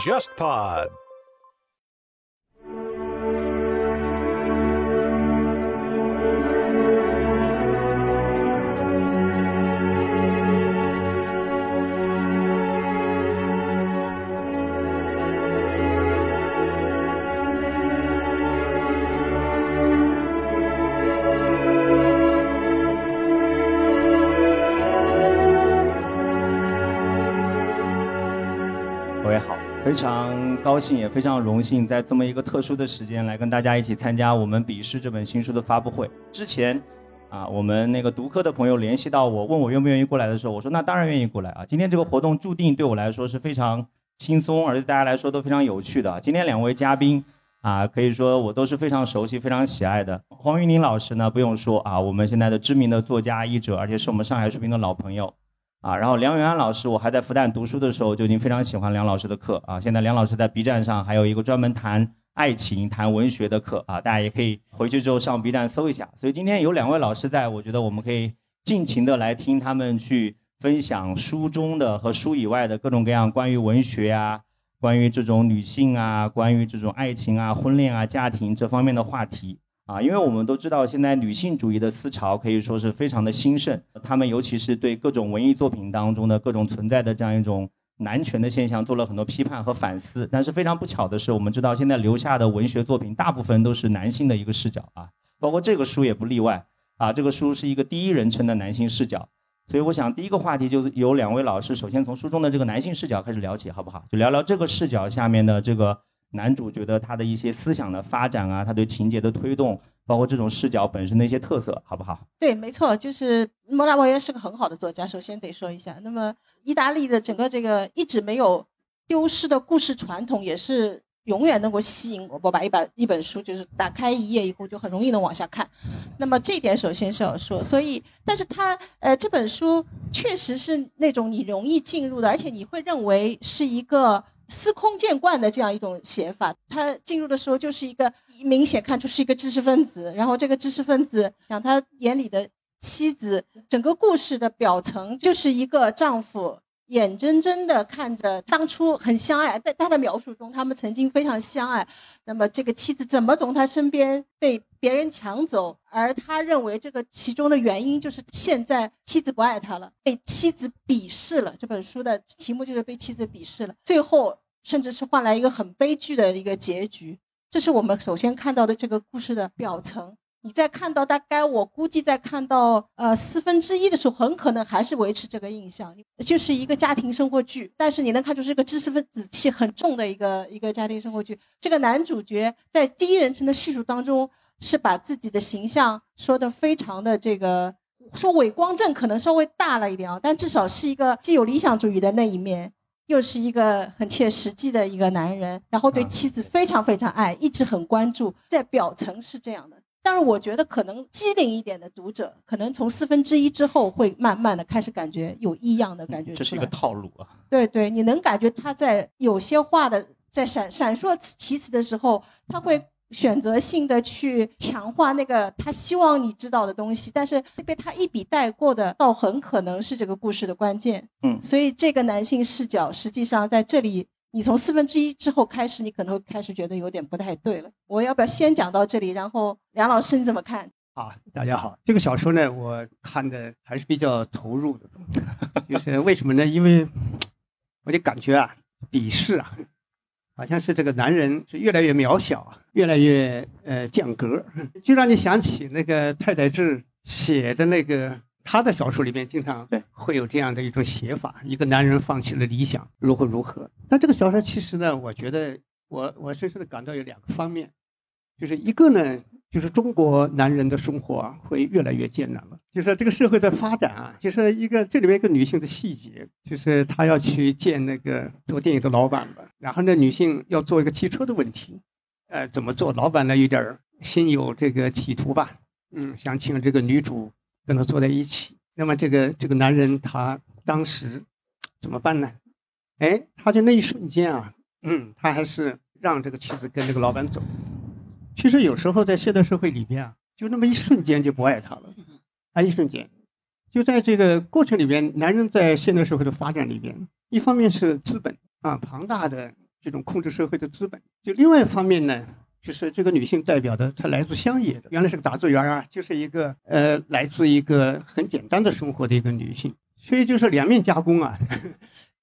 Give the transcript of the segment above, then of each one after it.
JustPod。非常高兴，也非常荣幸，在这么一个特殊的时间来跟大家一起参加我们《笔试》这本新书的发布会。之前，啊，我们那个读客的朋友联系到我，问我愿不愿意过来的时候，我说那当然愿意过来啊。今天这个活动注定对我来说是非常轻松，而且大家来说都非常有趣的。今天两位嘉宾啊，可以说我都是非常熟悉、非常喜爱的。黄玉玲老师呢，不用说啊，我们现在的知名的作家、译者，而且是我们上海书评的老朋友。啊，然后梁永安老师，我还在复旦读书的时候就已经非常喜欢梁老师的课啊。现在梁老师在 B 站上还有一个专门谈爱情、谈文学的课啊，大家也可以回去之后上 B 站搜一下。所以今天有两位老师在，我觉得我们可以尽情的来听他们去分享书中的和书以外的各种各样关于文学啊、关于这种女性啊、关于这种爱情啊、婚恋啊、家庭这方面的话题。啊，因为我们都知道，现在女性主义的思潮可以说是非常的兴盛，他们尤其是对各种文艺作品当中的各种存在的这样一种男权的现象做了很多批判和反思。但是非常不巧的是，我们知道现在留下的文学作品大部分都是男性的一个视角啊，包括这个书也不例外啊。这个书是一个第一人称的男性视角，所以我想第一个话题就是由两位老师首先从书中的这个男性视角开始聊起，好不好？就聊聊这个视角下面的这个。男主角的他的一些思想的发展啊，他对情节的推动，包括这种视角本身的一些特色，好不好？对，没错，就是莫拉莫耶是个很好的作家，首先得说一下。那么意大利的整个这个一直没有丢失的故事传统，也是永远能够吸引我。我把一本一本书就是打开一页以后，就很容易能往下看。那么这一点首先是要说，所以，但是他呃这本书确实是那种你容易进入的，而且你会认为是一个。司空见惯的这样一种写法，他进入的时候就是一个明显看出是一个知识分子，然后这个知识分子讲他眼里的妻子，整个故事的表层就是一个丈夫眼睁睁的看着当初很相爱，在他的描述中，他们曾经非常相爱，那么这个妻子怎么从他身边被别人抢走，而他认为这个其中的原因就是现在妻子不爱他了，被妻子鄙视了。这本书的题目就是被妻子鄙视了，最后。甚至是换来一个很悲剧的一个结局，这是我们首先看到的这个故事的表层。你在看到大概我估计在看到呃四分之一的时候，很可能还是维持这个印象，就是一个家庭生活剧。但是你能看出是个知识分子气很重的一个一个家庭生活剧。这个男主角在第一人称的叙述当中，是把自己的形象说的非常的这个，说伪光正可能稍微大了一点啊，但至少是一个既有理想主义的那一面。又是一个很切实际的一个男人，然后对妻子非常非常爱，一直很关注，在表层是这样的。但是我觉得可能机灵一点的读者，可能从四分之一之后会慢慢的开始感觉有异样的感觉。这是一个套路啊。对对，你能感觉他在有些话的在闪闪烁其词的时候，他会。选择性的去强化那个他希望你知道的东西，但是被他一笔带过的，倒很可能是这个故事的关键。嗯，所以这个男性视角实际上在这里，你从四分之一之后开始，你可能会开始觉得有点不太对了。我要不要先讲到这里，然后梁老师你怎么看？好，大家好，这个小说呢，我看的还是比较投入的，就是为什么呢？因为我就感觉啊，鄙视啊。好像是这个男人是越来越渺小，越来越呃降格，就让你想起那个太宰治写的那个他的小说里面，经常会有这样的一种写法：一个男人放弃了理想，如何如何。但这个小说其实呢，我觉得我我深深的感到有两个方面，就是一个呢。就是中国男人的生活啊，会越来越艰难了。就是这个社会在发展啊，就是一个这里面一个女性的细节，就是她要去见那个做电影的老板吧，然后呢，女性要做一个汽车的问题，呃，怎么做？老板呢有点心有这个企图吧，嗯，想请这个女主跟他坐在一起。那么这个这个男人他当时怎么办呢？哎，他就那一瞬间啊，嗯，他还是让这个妻子跟这个老板走。其实有时候在现代社会里边啊，就那么一瞬间就不爱他了，啊，一瞬间，就在这个过程里边，男人在现代社会的发展里边，一方面是资本啊，庞大的这种控制社会的资本；就另外一方面呢，就是这个女性代表的，她来自乡野的，原来是个打字员啊，就是一个呃，来自一个很简单的生活的一个女性，所以就是两面加工啊。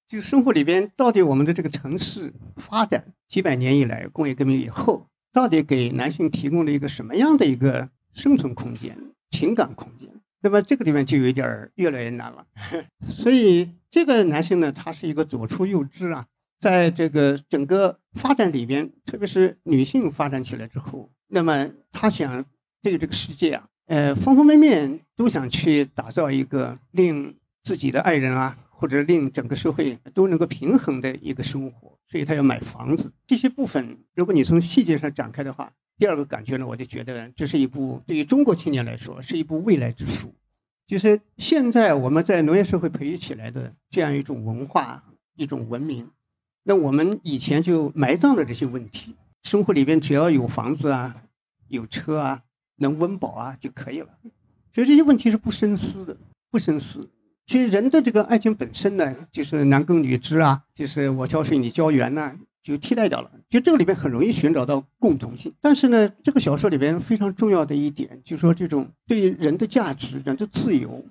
就生活里边，到底我们的这个城市发展几百年以来，工业革命以后，到底给男性提供了一个什么样的一个生存空间、情感空间？那么这个里面就有点儿越来越难了，所以这个男性呢，他是一个左出右支啊，在这个整个发展里边，特别是女性发展起来之后，那么他想对这个世界啊，呃，方方面面都想去打造一个令自己的爱人啊，或者令整个社会都能够平衡的一个生活，所以他要买房子。这些部分，如果你从细节上展开的话。第二个感觉呢，我就觉得这是一部对于中国青年来说是一部未来之书，就是现在我们在农业社会培育起来的这样一种文化、一种文明，那我们以前就埋葬了这些问题，生活里边只要有房子啊、有车啊、能温饱啊就可以了，所以这些问题是不深思的，不深思。其实人的这个爱情本身呢，就是男耕女织啊，就是我挑水你浇园呐。就替代掉了，就这个里边很容易寻找到共同性。但是呢，这个小说里边非常重要的一点，就是说这种对人的价值、人的自由、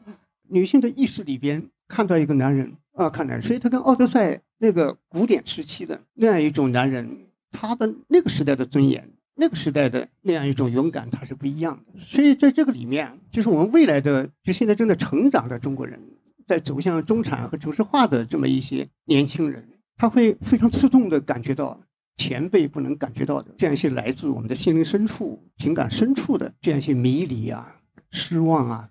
女性的意识里边看到一个男人啊，看男人，所以他跟奥德赛那个古典时期的那样一种男人，他的那个时代的尊严、那个时代的那样一种勇敢，他是不一样的。所以在这个里面，就是我们未来的，就现在正在成长的中国人，在走向中产和城市化的这么一些年轻人。他会非常刺痛的感觉到前辈不能感觉到的这样一些来自我们的心灵深处、情感深处的这样一些迷离啊、失望啊，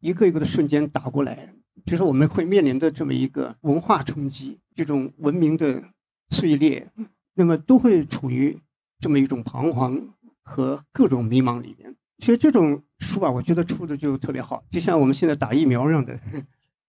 一个一个的瞬间打过来，就是我们会面临的这么一个文化冲击、这种文明的碎裂，那么都会处于这么一种彷徨和各种迷茫里面。其实这种书吧，我觉得出的就特别好，就像我们现在打疫苗一样的。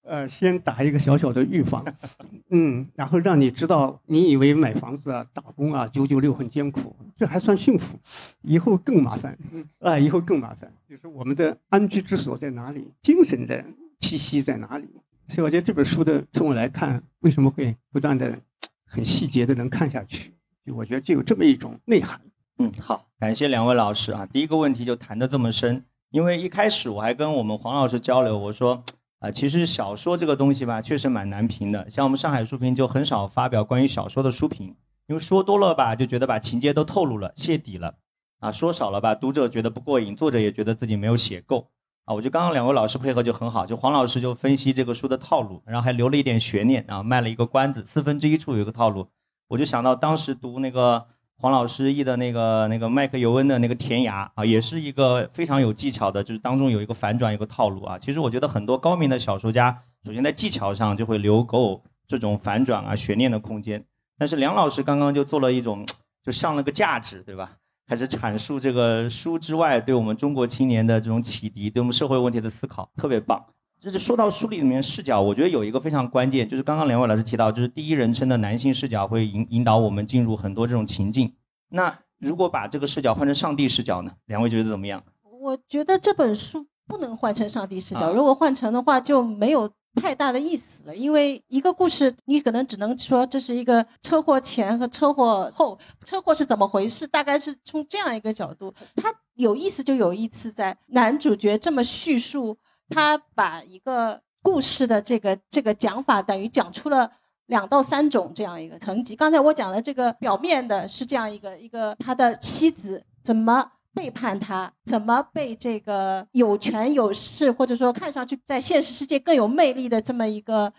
呃，先打一个小小的预防，嗯，然后让你知道，你以为买房子啊、打工啊、九九六很艰苦，这还算幸福，以后更麻烦，啊，以后更麻烦。就是我们的安居之所在哪里，精神的栖息在哪里？所以我觉得这本书的，从我来看，为什么会不断的很细节的能看下去？就我觉得就有这么一种内涵。嗯，好，感谢两位老师啊。第一个问题就谈的这么深，因为一开始我还跟我们黄老师交流，我说。啊，其实小说这个东西吧，确实蛮难评的。像我们上海书评就很少发表关于小说的书评，因为说多了吧，就觉得把情节都透露了、泄底了；啊，说少了吧，读者觉得不过瘾，作者也觉得自己没有写够。啊，我觉得刚刚两位老师配合就很好，就黄老师就分析这个书的套路，然后还留了一点悬念，啊，卖了一个关子，四分之一处有一个套路，我就想到当时读那个。黄老师译的那个那个麦克尤恩的那个《天涯》啊，也是一个非常有技巧的，就是当中有一个反转，有个套路啊。其实我觉得很多高明的小说家，首先在技巧上就会留够这种反转啊、悬念的空间。但是梁老师刚刚就做了一种，就上了个价值，对吧？开始阐述这个书之外对我们中国青年的这种启迪，对我们社会问题的思考，特别棒。就是说到书里面视角，我觉得有一个非常关键，就是刚刚两位老师提到，就是第一人称的男性视角会引引导我们进入很多这种情境。那如果把这个视角换成上帝视角呢？两位觉得怎么样？我觉得这本书不能换成上帝视角，如果换成的话就没有太大的意思了。因为一个故事，你可能只能说这是一个车祸前和车祸后，车祸是怎么回事，大概是从这样一个角度。它有意思就有意思在男主角这么叙述。他把一个故事的这个这个讲法，等于讲出了两到三种这样一个层级。刚才我讲的这个表面的是这样一个一个他的妻子怎么背叛他，怎么被这个有权有势或者说看上去在现实世界更有魅力的这么一个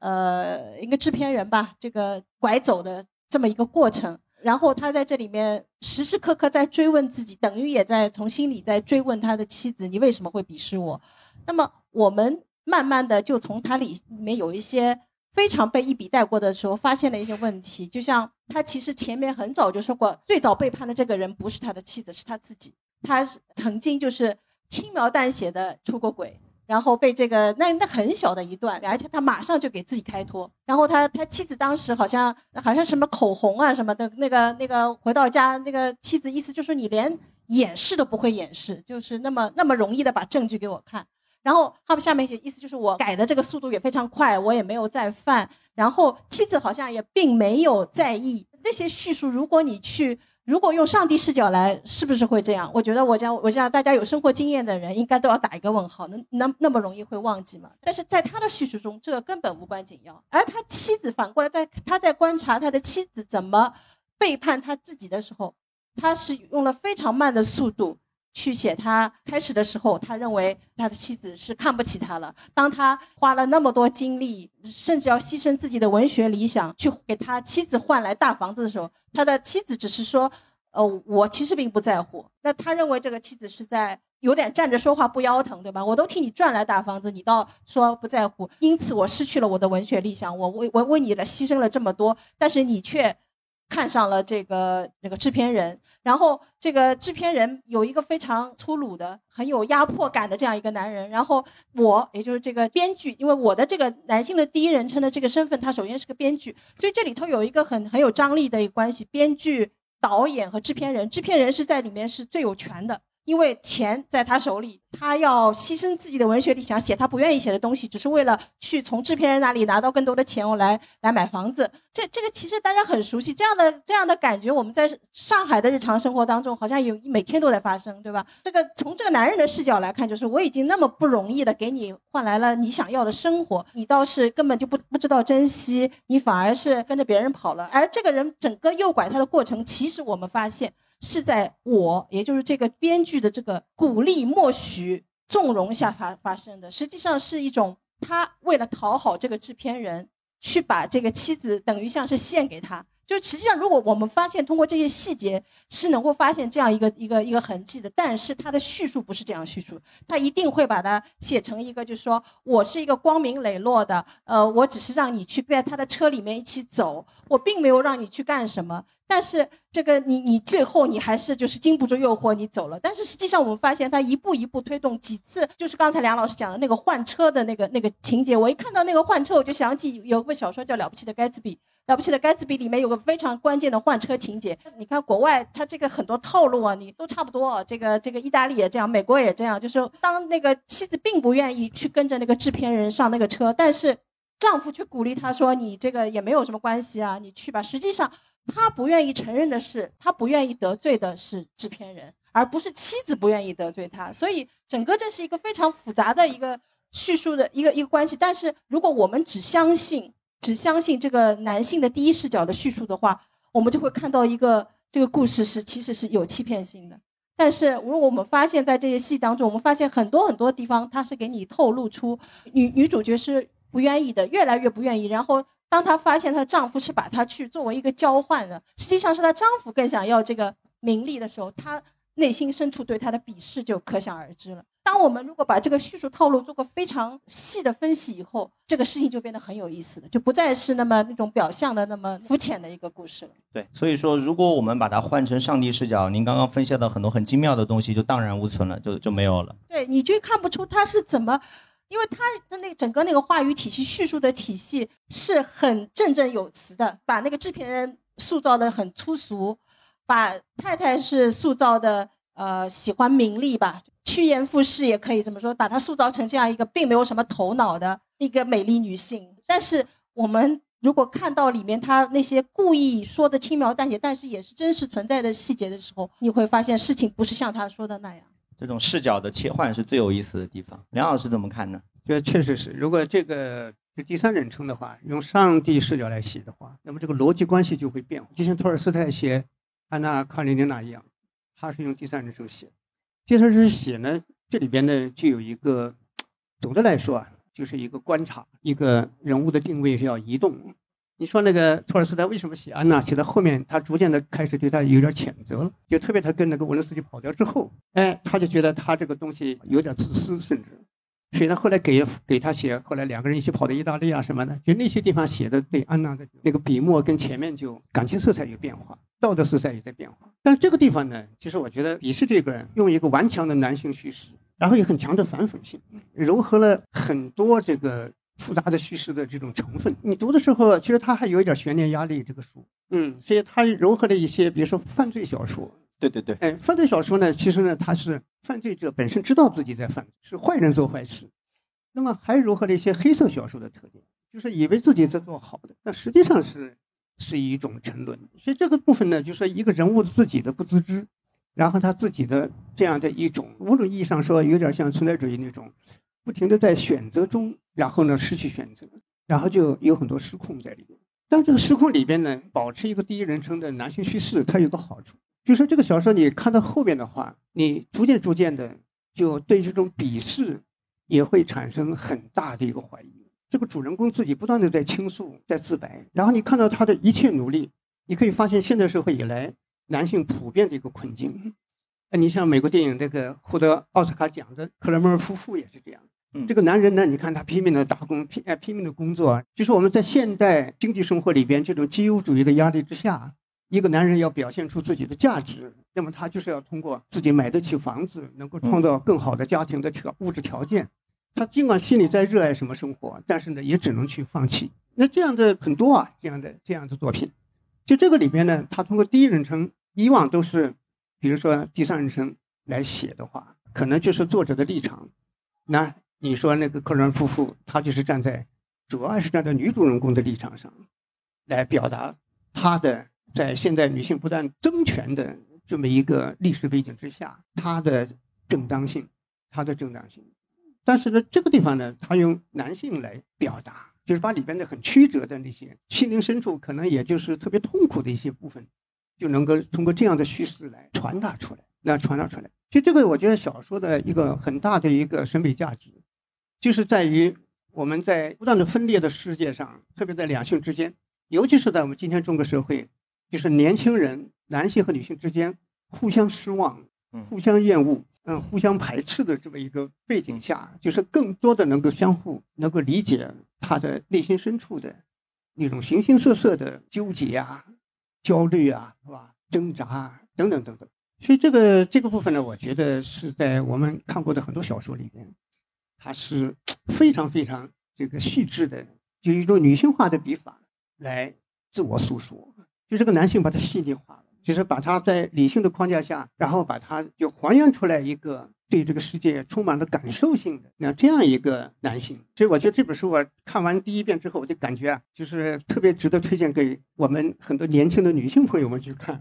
呃一个制片人吧，这个拐走的这么一个过程。然后他在这里面时时刻刻在追问自己，等于也在从心里在追问他的妻子：你为什么会鄙视我？那么我们慢慢的就从他里面有一些非常被一笔带过的时候，发现了一些问题。就像他其实前面很早就说过，最早背叛的这个人不是他的妻子，是他自己。他曾经就是轻描淡写的出过轨，然后被这个那那很小的一段，而且他马上就给自己开脱。然后他他妻子当时好像好像什么口红啊什么的，那个那个回到家，那个妻子意思就是你连掩饰都不会掩饰，就是那么那么容易的把证据给我看。然后他们下面写意思就是我改的这个速度也非常快，我也没有再犯。然后妻子好像也并没有在意那些叙述。如果你去，如果用上帝视角来，是不是会这样？我觉得我讲，我想大家有生活经验的人应该都要打一个问号。那那那么容易会忘记吗？但是在他的叙述中，这个根本无关紧要。而他妻子反过来在他在观察他的妻子怎么背叛他自己的时候，他是用了非常慢的速度。去写他开始的时候，他认为他的妻子是看不起他了。当他花了那么多精力，甚至要牺牲自己的文学理想去给他妻子换来大房子的时候，他的妻子只是说：“呃，我其实并不在乎。”那他认为这个妻子是在有点站着说话不腰疼，对吧？我都替你赚来大房子，你倒说不在乎，因此我失去了我的文学理想。我为我为你了牺牲了这么多，但是你却。看上了这个那个制片人，然后这个制片人有一个非常粗鲁的、很有压迫感的这样一个男人，然后我也就是这个编剧，因为我的这个男性的第一人称的这个身份，他首先是个编剧，所以这里头有一个很很有张力的一个关系，编剧、导演和制片人，制片人是在里面是最有权的。因为钱在他手里，他要牺牲自己的文学理想，写他不愿意写的东西，只是为了去从制片人那里拿到更多的钱，我来来买房子。这这个其实大家很熟悉，这样的这样的感觉，我们在上海的日常生活当中，好像有每天都在发生，对吧？这个从这个男人的视角来看，就是我已经那么不容易的给你换来了你想要的生活，你倒是根本就不不知道珍惜，你反而是跟着别人跑了。而这个人整个诱拐他的过程，其实我们发现。是在我，也就是这个编剧的这个鼓励、默许、纵容下发发生的，实际上是一种他为了讨好这个制片人，去把这个妻子等于像是献给他。就实际上，如果我们发现通过这些细节是能够发现这样一个一个一个痕迹的，但是他的叙述不是这样叙述，他一定会把它写成一个，就是说我是一个光明磊落的，呃，我只是让你去在他的车里面一起走，我并没有让你去干什么。但是这个你你最后你还是就是经不住诱惑你走了。但是实际上我们发现他一步一步推动几次，就是刚才梁老师讲的那个换车的那个那个情节。我一看到那个换车，我就想起有一部小说叫《了不起的盖茨比》，《了不起的盖茨比》里面有个非常关键的换车情节。你看国外他这个很多套路啊，你都差不多。这个这个意大利也这样，美国也这样，就是当那个妻子并不愿意去跟着那个制片人上那个车，但是丈夫却鼓励她说：“你这个也没有什么关系啊，你去吧。”实际上。他不愿意承认的是，他不愿意得罪的是制片人，而不是妻子不愿意得罪他。所以，整个这是一个非常复杂的一个叙述的一个一个关系。但是，如果我们只相信只相信这个男性的第一视角的叙述的话，我们就会看到一个这个故事是其实是有欺骗性的。但是，如果我们发现，在这些戏当中，我们发现很多很多地方，他是给你透露出女女主角是不愿意的，越来越不愿意，然后。当她发现她丈夫是把她去作为一个交换的，实际上是她丈夫更想要这个名利的时候，她内心深处对她的鄙视就可想而知了。当我们如果把这个叙述套路做个非常细的分析以后，这个事情就变得很有意思了，就不再是那么那种表象的那么肤浅的一个故事了。对，所以说如果我们把它换成上帝视角，您刚刚分析的很多很精妙的东西就荡然无存了，就就没有了。对，你就看不出他是怎么。因为他的那整个那个话语体系、叙述的体系是很振振有词的，把那个制片人塑造的很粗俗，把太太是塑造的呃喜欢名利吧，趋炎附势也可以这么说，把她塑造成这样一个并没有什么头脑的一个美丽女性。但是我们如果看到里面他那些故意说的轻描淡写，但是也是真实存在的细节的时候，你会发现事情不是像他说的那样。这种视角的切换是最有意思的地方。梁老师怎么看呢？这确实是，如果这个是第三人称的话，用上帝视角来写的话，那么这个逻辑关系就会变化。就像托尔斯泰写安娜·卡列尼娜一样，他是用第三人称写。第三人称写呢，这里边呢就有一个，总的来说啊，就是一个观察，一个人物的定位是要移动。你说那个托尔斯泰为什么写安娜？写到后面，他逐渐的开始对他有点谴责了，就特别他跟那个文伦斯基跑掉之后，哎，他就觉得他这个东西有点自私，甚至，所以他，后来给给他写，后来两个人一起跑到意大利啊什么的，就那些地方写的对安娜的那个笔墨跟前面就感情色彩有变化，道德色彩也在变化。但这个地方呢，其实我觉得也是这个用一个顽强的男性叙事，然后有很强的反讽性，融合了很多这个。复杂的叙事的这种成分，你读的时候，其实它还有一点悬念压力。这个书，嗯，所以它融合了一些，比如说犯罪小说，对对对，哎，犯罪小说呢，其实呢，它是犯罪者本身知道自己在犯，是坏人做坏事。那么还融合了一些黑色小说的特点，就是以为自己在做好的，那实际上是是一种沉沦。所以这个部分呢，就是一个人物自己的不自知，然后他自己的这样的一种，某种意义上说，有点像存在主义那种，不停的在选择中，然后呢失去选择，然后就有很多失控在里面。但这个失控里边呢，保持一个第一人称的男性叙事，它有个好处，就是这个小说你看到后面的话，你逐渐逐渐的就对这种鄙视。也会产生很大的一个怀疑。这个主人公自己不断的在倾诉，在自白，然后你看到他的一切努力，你可以发现现代社会以来男性普遍的一个困境。你像美国电影这个获得奥斯卡奖的克莱默夫妇也是这样。这个男人呢，你看他拼命的打工，拼哎拼命的工作，就是我们在现代经济生活里边这种基优主义的压力之下，一个男人要表现出自己的价值，那么他就是要通过自己买得起房子，能够创造更好的家庭的条物质条件。他尽管心里在热爱什么生活，但是呢，也只能去放弃。那这样的很多啊，这样的这样的作品，就这个里边呢，他通过第一人称，以往都是，比如说第三人称来写的话，可能就是作者的立场。那你说那个克伦夫妇，他就是站在，主要是站在女主人公的立场上，来表达他的在现在女性不断争权的这么一个历史背景之下，他的正当性，他的正当性。但是呢，这个地方呢，他用男性来表达，就是把里边的很曲折的那些心灵深处，可能也就是特别痛苦的一些部分，就能够通过这样的叙事来传达出来，来传达出来。其实这个，我觉得小说的一个很大的一个审美价值，就是在于我们在不断的分裂的世界上，特别在两性之间，尤其是在我们今天中国社会，就是年轻人男性和女性之间互相失望，互相厌恶。嗯，互相排斥的这么一个背景下，就是更多的能够相互能够理解他的内心深处的那种形形色色的纠结啊、焦虑啊，是吧？挣扎啊等等等等。所以这个这个部分呢，我觉得是在我们看过的很多小说里面，它是 非常非常这个细致的，就一种女性化的笔法来自我诉说，就这个男性把它细腻化了。就是把他在理性的框架下，然后把它就还原出来一个对这个世界充满了感受性的那这样一个男性。所以我觉得这本书我看完第一遍之后，我就感觉啊，就是特别值得推荐给我们很多年轻的女性朋友们去看，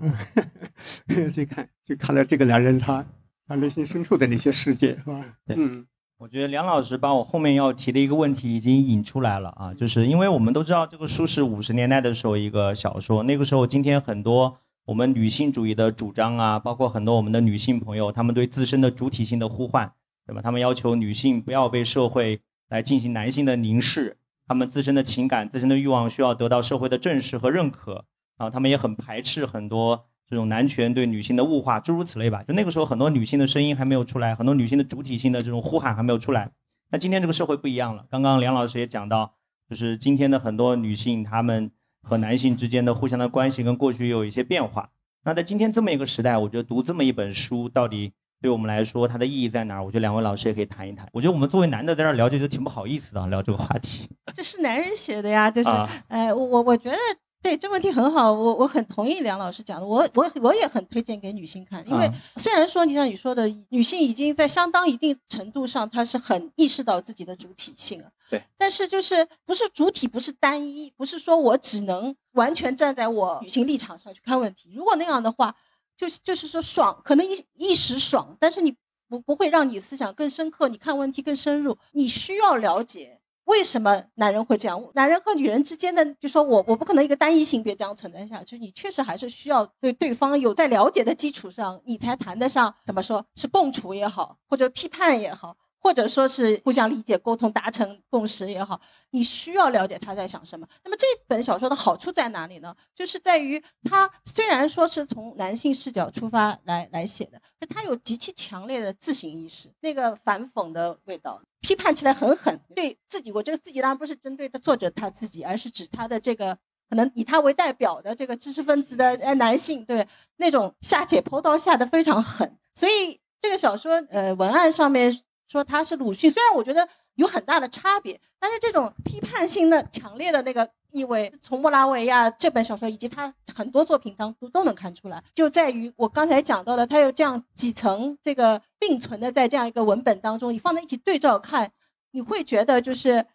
去看，就看了这个男人他他内心深处的那些世界，是吧？嗯，我觉得梁老师把我后面要提的一个问题已经引出来了啊，就是因为我们都知道这个书是五十年代的时候一个小说，那个时候今天很多。我们女性主义的主张啊，包括很多我们的女性朋友，她们对自身的主体性的呼唤，对吧？她们要求女性不要被社会来进行男性的凝视，她们自身的情感、自身的欲望需要得到社会的正视和认可。然后她们也很排斥很多这种男权对女性的物化，诸如此类吧。就那个时候，很多女性的声音还没有出来，很多女性的主体性的这种呼喊还没有出来。那今天这个社会不一样了。刚刚梁老师也讲到，就是今天的很多女性，她们。和男性之间的互相的关系跟过去有一些变化。那在今天这么一个时代，我觉得读这么一本书，到底对我们来说它的意义在哪儿？我觉得两位老师也可以谈一谈。我觉得我们作为男的在这儿聊，就挺不好意思的，聊这个话题。这是男人写的呀，就是，哎，我我我觉得。对，这问题很好，我我很同意梁老师讲的，我我我也很推荐给女性看，因为虽然说你像你说的，女性已经在相当一定程度上，她是很意识到自己的主体性了，对，但是就是不是主体，不是单一，不是说我只能完全站在我女性立场上去看问题，如果那样的话，就是就是说爽，可能一一时爽，但是你不不会让你思想更深刻，你看问题更深入，你需要了解。为什么男人会这样？男人和女人之间的，就说我我不可能一个单一性别这样存在下去。你确实还是需要对对方有在了解的基础上，你才谈得上怎么说是共处也好，或者批判也好。或者说是互相理解、沟通、达成共识也好，你需要了解他在想什么。那么这本小说的好处在哪里呢？就是在于它虽然说是从男性视角出发来来写的，它有极其强烈的自省意识，那个反讽的味道，批判起来很狠。对自己，我这个自己当然不是针对的作者他自己，而是指他的这个可能以他为代表的这个知识分子的呃男性，对那种下解剖刀下的非常狠。所以这个小说呃文案上面。说他是鲁迅，虽然我觉得有很大的差别。但是这种批判性的强烈的那个意味，从莫拉维亚这本小说以及他很多作品当中都能看出来，就在于我刚才讲到的，他有这样几层这个并存的在这样一个文本当中，你放在一起对照看，你会觉得就是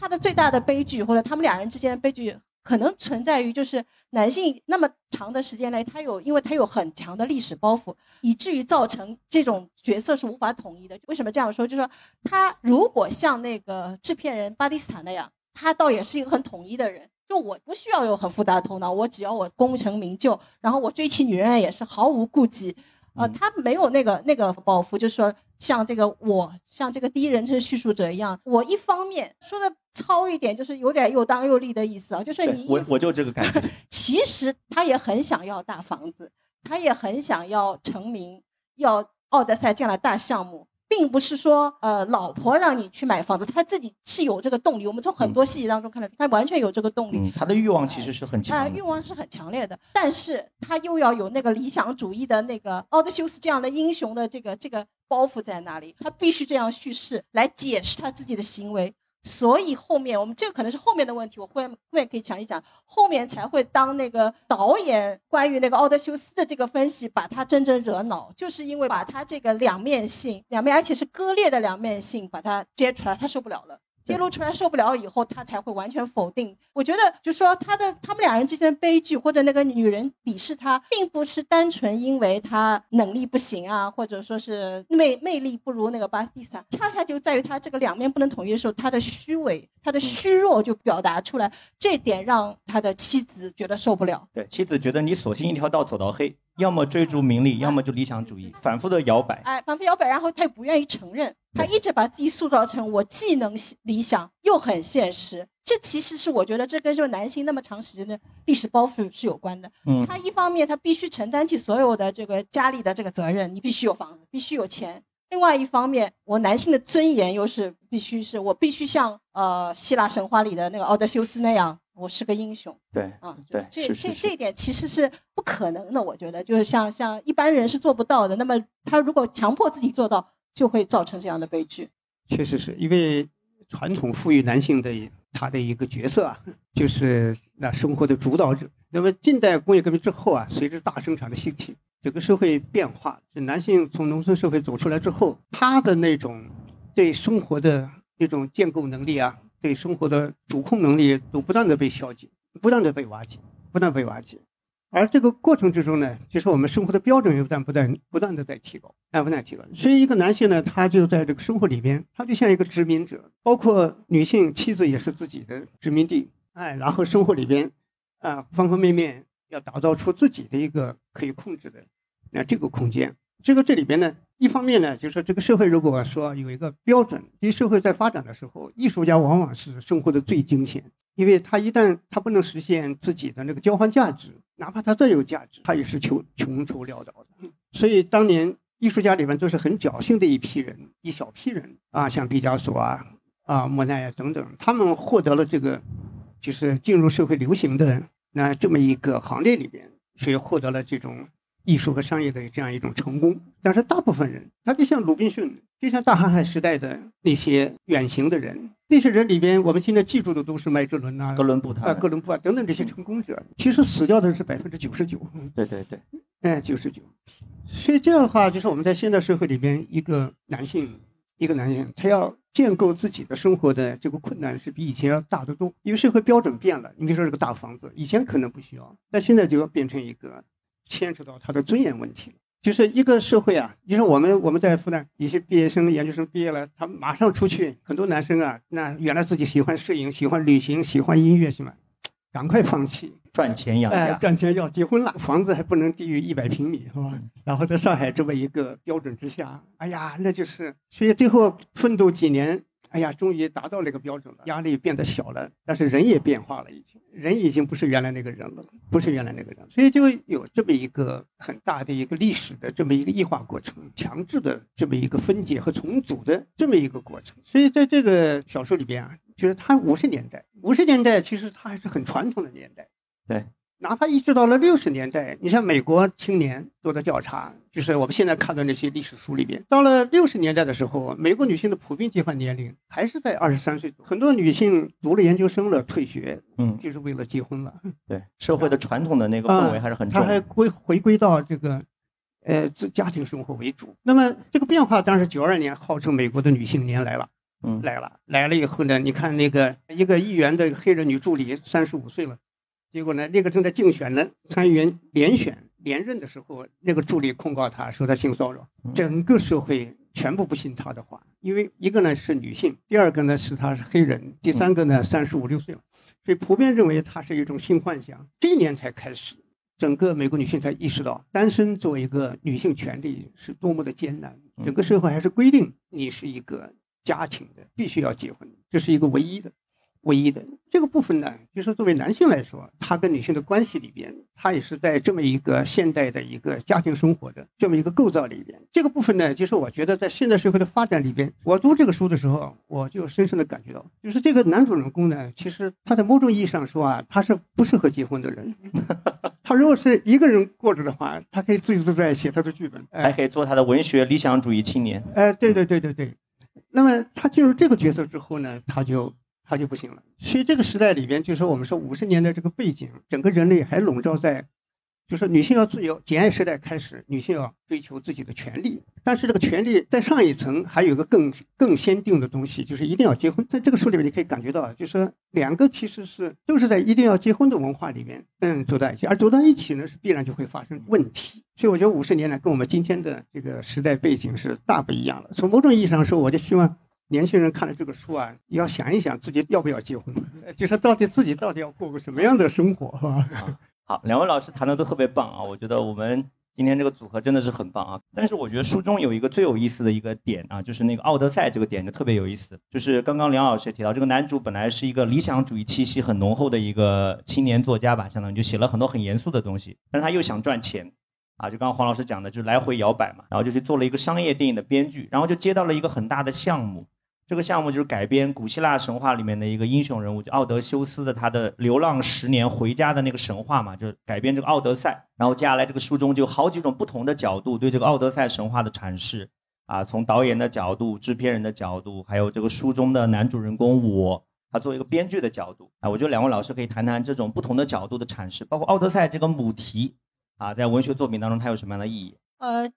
他的最大的悲剧，或者他们两人之间的悲剧。可能存在于就是男性那么长的时间内，他有因为他有很强的历史包袱，以至于造成这种角色是无法统一的。为什么这样说？就是说他如果像那个制片人巴蒂斯坦那样，他倒也是一个很统一的人。就我不需要有很复杂的头脑，我只要我功成名就，然后我追起女人也是毫无顾忌。呃，他没有那个那个包袱，就是说像这个我，像这个第一人称叙述者一样，我一方面说的糙一点，就是有点又当又立的意思啊，就是你我我就这个感觉。其实他也很想要大房子，他也很想要成名，要奥德赛这样的大项目。并不是说，呃，老婆让你去买房子，他自己是有这个动力。我们从很多细节当中看到，他完全有这个动力。他的欲望其实是很强，啊，欲望是很强烈的。但是他又要有那个理想主义的那个奥德修斯这样的英雄的这个这个包袱在那里，他必须这样叙事来解释他自己的行为。所以后面我们这个可能是后面的问题，我后面后面可以讲一讲，后面才会当那个导演关于那个奥德修斯的这个分析，把他真正惹恼，就是因为把他这个两面性，两面而且是割裂的两面性，把他揭出来，他受不了了。揭露出来受不了以后，他才会完全否定。我觉得，就说他的他们两人之间的悲剧，或者那个女人鄙视他，并不是单纯因为他能力不行啊，或者说是魅魅力不如那个巴蒂萨，恰恰就在于他这个两面不能统一的时候，他的虚伪、他的虚弱就表达出来，这点让他的妻子觉得受不了。对，妻子觉得你索性一条道走到黑。要么追逐名利，要么就理想主义，反复的摇摆。哎，反复摇摆，然后他又不愿意承认，他一直把自己塑造成我既能理想又很现实。这其实是我觉得这跟这个男性那么长时间的历史包袱是有关的。嗯，他一方面他必须承担起所有的这个家里的这个责任，你必须有房子，必须有钱；另外一方面，我男性的尊严又是必须是我必须像呃希腊神话里的那个奥德修斯那样。我是个英雄，对，啊，对，这这这一点其实是不可能的，我觉得就是像像一般人是做不到的。那么他如果强迫自己做到，就会造成这样的悲剧。确实是因为传统赋予男性的他的一个角色啊，就是那生活的主导者。那么近代工业革命之后啊，随着大生产的兴起，整个社会变化，男性从农村社会走出来之后，他的那种对生活的那种建构能力啊。对生活的主控能力都不断的被消解，不断的被瓦解，不断被瓦解。而这个过程之中呢，就是我们生活的标准又在不断不断的在提高，哎，不断提高。所以一个男性呢，他就在这个生活里边，他就像一个殖民者，包括女性妻子也是自己的殖民地，哎，然后生活里边，啊，方方面面要打造出自己的一个可以控制的那这个空间。这个这里边呢，一方面呢，就是这个社会如果说有一个标准，因为社会在发展的时候，艺术家往往是生活的最惊险，因为他一旦他不能实现自己的那个交换价值，哪怕他再有价值，他也是穷穷愁潦倒的。所以当年艺术家里面都是很侥幸的一批人，一小批人啊，像毕加索啊、啊莫奈啊等等，他们获得了这个，就是进入社会流行的那这么一个行列里边，所以获得了这种。艺术和商业的这样一种成功，但是大部分人，他就像鲁滨逊，就像大航海时代的那些远行的人，那些人里边，我们现在记住的都是麦哲伦呐、哥伦布啊、哥伦布啊等等这些成功者，其实死掉的是百分之九十九。对对对，哎，九十九。所以这样的话，就是我们在现代社会里边，一个男性，一个男性，他要建构自己的生活的这个困难是比以前要大得多，因为社会标准变了。你比如说这个大房子，以前可能不需要，但现在就要变成一个。牵扯到他的尊严问题就是一个社会啊，就是我们我们在复旦一些毕业生、研究生毕业了，他们马上出去，很多男生啊，那原来自己喜欢摄影、喜欢旅行、喜欢音乐，什么，赶快放弃，赚钱养家，赚钱要结婚了，房子还不能低于一百平米，是吧？然后在上海这么一个标准之下，哎呀，那就是，所以最后奋斗几年。哎呀，终于达到那个标准了，压力变得小了，但是人也变化了，已经人已经不是原来那个人了，不是原来那个人，所以就有这么一个很大的一个历史的这么一个异化过程，强制的这么一个分解和重组的这么一个过程。所以在这个小说里边啊，就是他五十年代，五十年代其实他还是很传统的年代，对，哪怕一直到了六十年代，你像美国青年做的调查，就是我们现在看的那些历史书里边，到了六十年代的时候，美国女性的普遍结婚年龄还是在二十三岁，很多女性读了研究生了，退学，嗯，就是为了结婚了。对，社会的传统的那个氛围还是很重它还归回归到这个，呃，家庭生活为主。那么这个变化当然是九二年号称美国的女性年来了。嗯，来了，来了以后呢，你看那个一个议员的黑人女助理，三十五岁了，结果呢，那个正在竞选呢，参议员连选连任的时候，那个助理控告他说他性骚扰，整个社会全部不信他的话，因为一个呢是女性，第二个呢是他是黑人，第三个呢三十五六岁。了，所以普遍认为他是一种性幻想。这一年才开始，整个美国女性才意识到，单身作为一个女性权利是多么的艰难，整个社会还是规定你是一个。家庭的必须要结婚，这是一个唯一的、唯一的这个部分呢。就是作为男性来说，他跟女性的关系里边，他也是在这么一个现代的一个家庭生活的这么一个构造里边。这个部分呢，就是我觉得在现代社会的发展里边，我读这个书的时候，我就深深的感觉到，就是这个男主人公呢，其实他在某种意义上说啊，他是不适合结婚的人。他如果是一个人过着的话，他可以自由自在写他的剧本，还可以做他的文学理想主义青年。哎，对对对对对。那么他进入这个角色之后呢，他就他就不行了。所以这个时代里边，就是说我们说五十年的这个背景，整个人类还笼罩在，就是女性要自由。简爱时代开始，女性要追求自己的权利。但是这个权利在上一层还有个更更先定的东西，就是一定要结婚。在这个书里面，你可以感觉到，就是说两个其实是都是在一定要结婚的文化里面，嗯，走在一起。而走到一起呢，是必然就会发生问题。所以我觉得五十年来跟我们今天的这个时代背景是大不一样的。从某种意义上说，我就希望年轻人看了这个书啊，要想一想自己要不要结婚，就是到底自己到底要过个什么样的生活，是吧？好，两位老师谈的都特别棒啊，我觉得我们。今天这个组合真的是很棒啊！但是我觉得书中有一个最有意思的一个点啊，就是那个奥德赛这个点就特别有意思。就是刚刚梁老师也提到，这个男主本来是一个理想主义气息很浓厚的一个青年作家吧，相当于就写了很多很严肃的东西，但是他又想赚钱，啊，就刚刚黄老师讲的，就来回摇摆嘛，然后就去做了一个商业电影的编剧，然后就接到了一个很大的项目。这个项目就是改编古希腊神话里面的一个英雄人物，就奥德修斯的他的流浪十年回家的那个神话嘛，就是改编这个奥德赛。然后接下来这个书中就好几种不同的角度对这个奥德赛神话的阐释啊，从导演的角度、制片人的角度，还有这个书中的男主人公我，他作为一个编剧的角度啊，我觉得两位老师可以谈谈这种不同的角度的阐释，包括奥德赛这个母题啊，在文学作品当中它有什么样的意义？呃，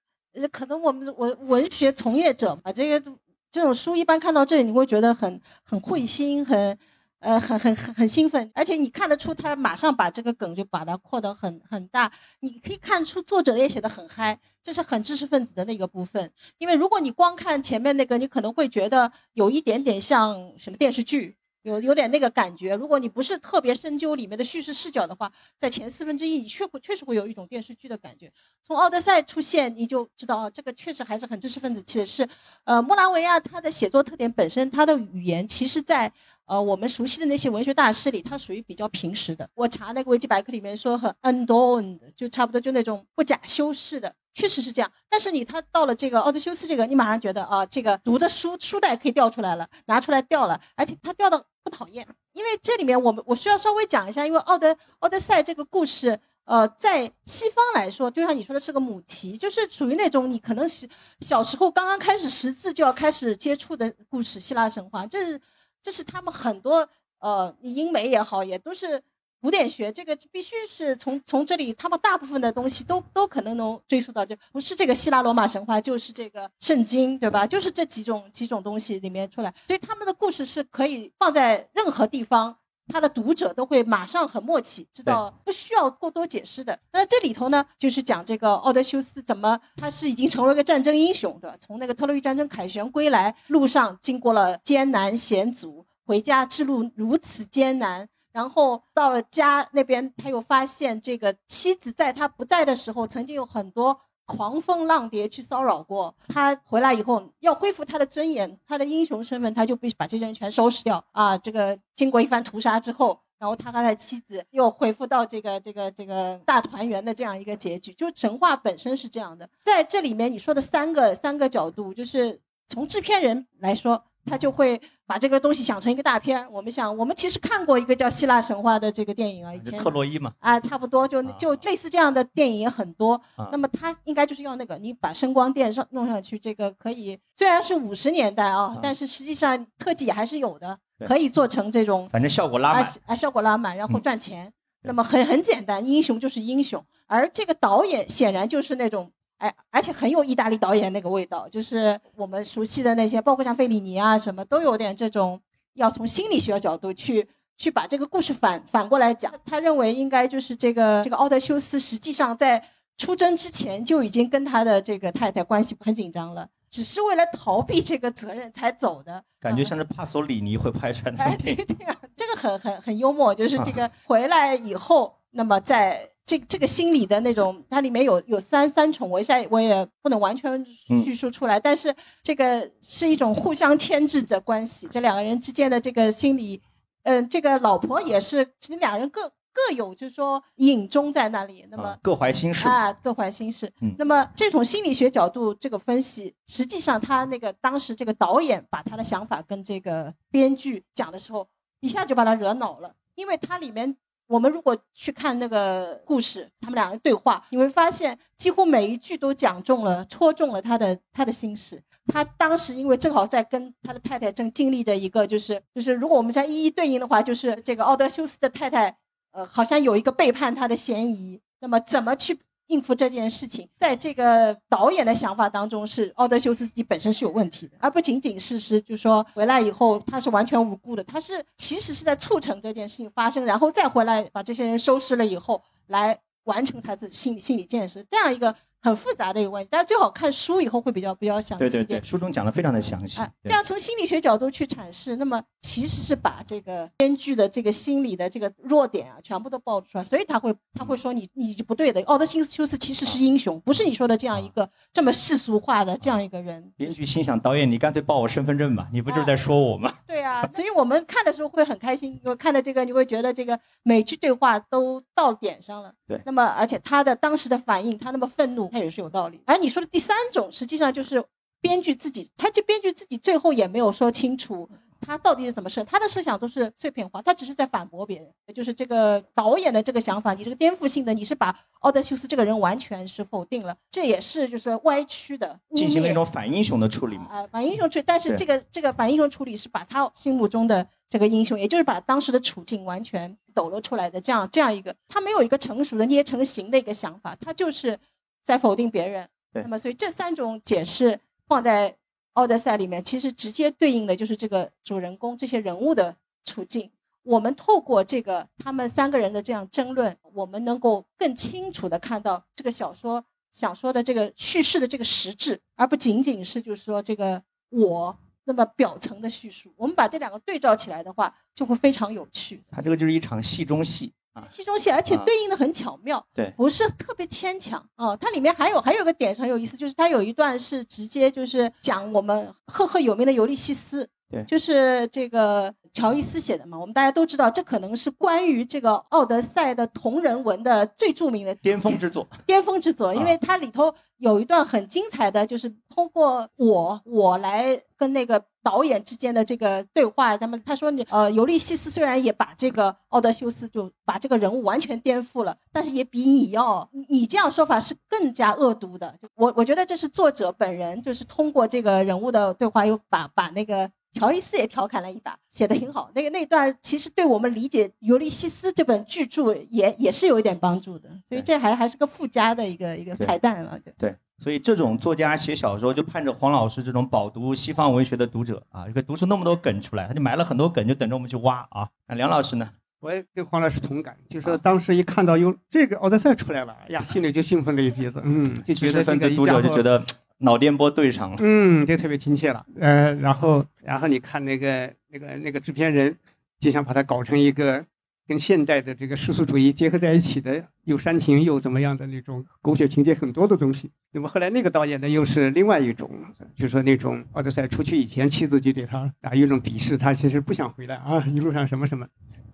可能我们文文学从业者嘛，这个。这种书一般看到这里，你会觉得很很会心，很，呃，很很很很兴奋，而且你看得出他马上把这个梗就把它扩得很很大，你可以看出作者也写得很嗨，这是很知识分子的那个部分。因为如果你光看前面那个，你可能会觉得有一点点像什么电视剧。有有点那个感觉，如果你不是特别深究里面的叙事视角的话，在前四分之一，你确确实会有一种电视剧的感觉。从奥德赛出现，你就知道啊，这个确实还是很知识分子气的。是，呃，莫拉维亚他的写作特点本身，他的语言其实，在呃我们熟悉的那些文学大师里，他属于比较平实的。我查那个维基百科里面说很 undone 就差不多就那种不假修饰的。确实是这样，但是你他到了这个奥德修斯这个，你马上觉得啊，这个读的书书袋可以调出来了，拿出来调了，而且他调的不讨厌。因为这里面我们我需要稍微讲一下，因为奥德奥德赛这个故事，呃，在西方来说，就像你说的是个母题，就是属于那种你可能是小时候刚刚开始识字就要开始接触的故事，希腊神话，这是这是他们很多呃你英美也好，也都是。古典学这个必须是从从这里，他们大部分的东西都都可能能追溯到这，不是这个希腊罗马神话，就是这个圣经，对吧？就是这几种几种东西里面出来，所以他们的故事是可以放在任何地方，他的读者都会马上很默契，知道不需要过多解释的。那这里头呢，就是讲这个奥德修斯怎么他是已经成为一个战争英雄，对吧？从那个特洛伊战争凯旋归来路上，经过了艰难险阻，回家之路如此艰难。然后到了家那边，他又发现这个妻子在他不在的时候，曾经有很多狂风浪蝶去骚扰过他。回来以后要恢复他的尊严，他的英雄身份，他就必须把这些人全收拾掉啊！这个经过一番屠杀之后，然后他和他的妻子又恢复到这个这个这个大团圆的这样一个结局。就神话本身是这样的，在这里面你说的三个三个角度，就是从制片人来说。他就会把这个东西想成一个大片儿。我们想，我们其实看过一个叫希腊神话的这个电影啊，以前特洛伊嘛，啊，差不多就啊就类似这样的电影也很多。啊那么他应该就是要那个，你把声光电上弄上去，这个可以虽然是五十年代啊啊，但是实际上特技也还是有的，可以做成这种反正效果拉啊满。啊效果拉满，然后嗯赚钱。对那么很很简单，英雄就是英雄，而这个导演显然就是那种。哎，而且很有意大利导演那个味道，就是我们熟悉的那些，包括像费里尼啊什么，都有点这种要从心理学角度去去把这个故事反反过来讲。他认为应该就是这个这个奥德修斯实际上在出征之前就已经跟他的这个太太关系很紧张了，只是为了逃避这个责任才走的。嗯感觉像是帕索里尼会拍出来哎，对。对啊，这个很很很幽默，就是这个回来以后，那么在这这个心理的那种，它里面有有三三重，我现在我也不能完全嗯叙述出来，但是这个是一种互相牵制的关系，这两个人之间的这个心理，嗯、这个老婆也是，其实两人各各有就是说隐衷在那里，那么。啊各怀心事。啊，各怀心事。嗯那么这种心理学角度这个分析，实际上他那个当时这个导演把他的想法跟这个编剧讲的时候，一下就把他惹恼了，因为他里面。我们如果去看那个故事，他们两人对话，你会发现几乎每一句都讲中了、戳中了他的他的心事。他当时因为正好在跟他的太太正经历着一个，就是就是如果我们再一一对应的话，就是这个奥德修斯的太太呃，好像有一个背叛他的嫌疑。那么怎么去应付这件事情？在这个导演的想法当中，是奥德修斯自己本身是有问题的，而不仅仅是是就是说回来以后他是完全无辜的，他是其实是在促成这件事情发生，然后再回来把这些人收拾了以后，来完成他自己心理心理建设，这样一个很复杂的一个关系。大家最好看书以后会比较比较详细一点。对对对，书中讲的非常的详细啊，。这样从心理学角度去阐释，那么其实是把这个编剧的这个心理的这个弱点啊，全部都暴露出来，所以他会他会说你你是不对的。奥德修斯其实是英雄，不是你说的这样一个这么世俗化的这样一个人。编剧心想，导演你干脆报我身份证吧，你不就是在说我吗？对啊，所以我们看的时候会很开心，因为看的这个你会觉得这个每句对话都到点上了。对那么而且他的当时的反应，他那么愤怒，他也是有道理。而你说的第三种，实际上就是编剧自己，他这编剧自己最后也没有说清楚。他到底是怎么设？他的设想都是碎片化，他只是在反驳别人。就是这个导演的这个想法，你这个颠覆性的，你是把奥德修斯这个人完全是否定了，这也是就是歪曲的，进行了一种反英雄的处理嘛。啊、反英雄处理，但是这个这个反英雄处理是把他心目中的这个英雄，也就是把当时的处境完全抖露出来的这样这样一个，他没有一个成熟的捏成型的一个想法，他就是在否定别人。那么所以这三种解释放在《奥德赛》里面，其实直接对应的就是这个主人公这些人物的处境。我们透过这个他们三个人的这样争论，我们能够更清楚的看到这个小说想说的这个叙事的这个实质，而不仅仅是就是说这个我那么表层的叙述。我们把这两个对照起来的话，就会非常有趣。它这个就是一场戏中戏啊。戏中戏，而且啊对应的很巧妙，对不是特别牵强哦。它里面还有还有个点是很有意思，就是它有一段是直接就是讲我们赫赫有名的尤利西斯，对就是这个乔伊斯写的嘛。我们大家都知道，这可能是关于这个《奥德赛》的同人文的最著名的巅峰之作，巅峰之作，因为它里头有一段很精彩的，就是通过我我来跟那个导演之间的这个对话。他们他说你呃，尤利西斯虽然也把这个奥德修斯就把这个人物完全颠覆了，但是也比你要你这样说法是更加恶毒的。我我觉得这是作者本人就是通过这个人物的对话，又把把那个。乔伊斯也调侃了一把，写的挺好。那个那段其实对我们理解《尤利西斯》这本巨著也也是有一点帮助的，所以这还还是个附加的一个一个彩蛋了。就对，所以这种作家写小说就盼着黄老师这种饱读西方文学的读者啊，这个读出那么多梗出来，他就埋了很多梗，就等着我们去挖啊。那梁老师呢？我也跟黄老师同感，就是当时一看到有这个奥德赛出来了，哎呀，心里就兴奋了一鼻子，嗯，就觉得这个一分子读者就觉得脑电波对上了。嗯，就特别亲切了。呃，然后然后你看那个那个那个制片人，就想把它搞成一个跟现代的这个世俗主义结合在一起的，又煽情又怎么样的那种狗血情节很多的东西。那么后来那个导演呢，又是另外一种，就是说那种奥德赛出去以前，妻子就对他啊有一种鄙视，他其实不想回来啊，一路上什么什么，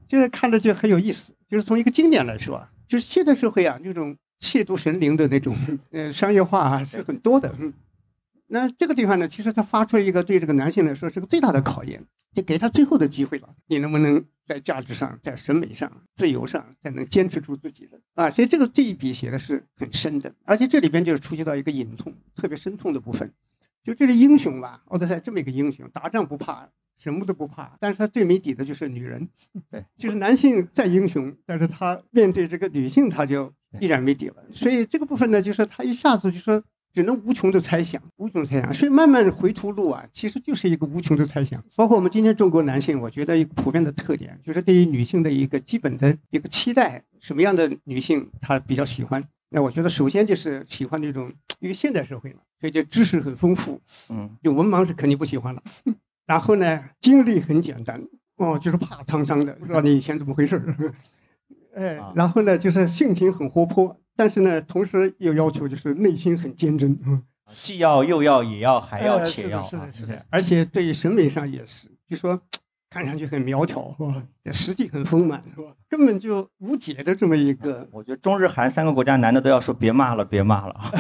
就是看着就很有意思。就是从一个经典来说，就是现代社会啊，那种 亵渎神灵的那种呃商业化啊是很多的，嗯。那这个地方呢，其实他发出一个对这个男性来说是个最大的考验，就给他最后的机会了，你能不能在价值上、在审美上、自由上，才能坚持住自己的啊？所以这个这一笔写的是很深的，而且这里边就是触及到一个隐痛，特别深痛的部分。就这个英雄吧，奥德赛这么一个英雄，打仗不怕，什么都不怕，但是他最没底的就是女人。对，就是男性再英雄，但是他面对这个女性，他就依然没底了。所以这个部分呢，就是他一下子就说只能无穷的猜想，无穷猜想。所以慢慢回头路啊，其实就是一个无穷的猜想。包括我们今天中国男性，我觉得一个普遍的特点，就是对于女性的一个基本的一个期待，什么样的女性他比较喜欢？那我觉得首先就是喜欢那种，因为现代社会嘛，所以就知识很丰富，嗯，就文盲是肯定不喜欢的。然后呢，经历很简单，哦，就是怕沧桑的，不 知道你以前怎么回事儿，哎，然后呢，就是性情很活泼，但是呢，同时又要求就是内心很坚贞，嗯，既要又要也要还要哎且要，是的，是的，而且对于审美上也是，就说 看上去很苗条，是吧？实际很丰满，是吧？根本就无解的这么一个，我觉得中日韩三个国家男的都要说别骂了，别骂了啊！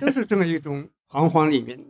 都是这么一种彷徨里面。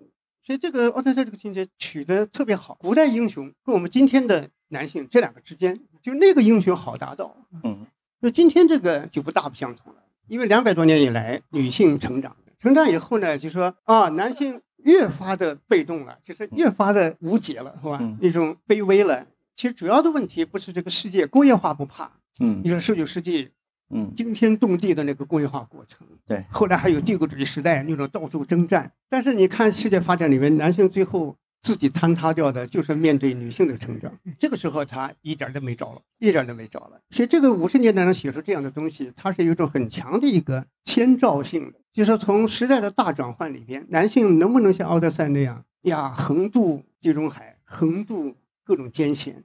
所以这个奥特赛这个情节取得特别好，古代英雄跟我们今天的男性这两个之间，就那个英雄好达到，嗯那今天这个就不大不相同了。因为两百多年以来，女性成长，成长以后呢，就说啊，男性越发的被动了，就是越发的无解了，是吧？嗯那种卑微了。其实主要的问题不是这个世界工业化不怕，嗯你说十九世纪嗯，惊天动地的那个工业化过程，对。后来还有帝国主义时代那种到处征战，但是你看世界发展里面，男性最后自己坍塌掉的，就是面对女性的成长，这个时候他一点儿都没着了，一点儿都没着了。所以这个五十年代能写出这样的东西，它是有一种很强的一个先兆性的，就是从时代的大转换里边，男性能不能像奥德赛那样呀，横渡地中海，横渡各种艰险，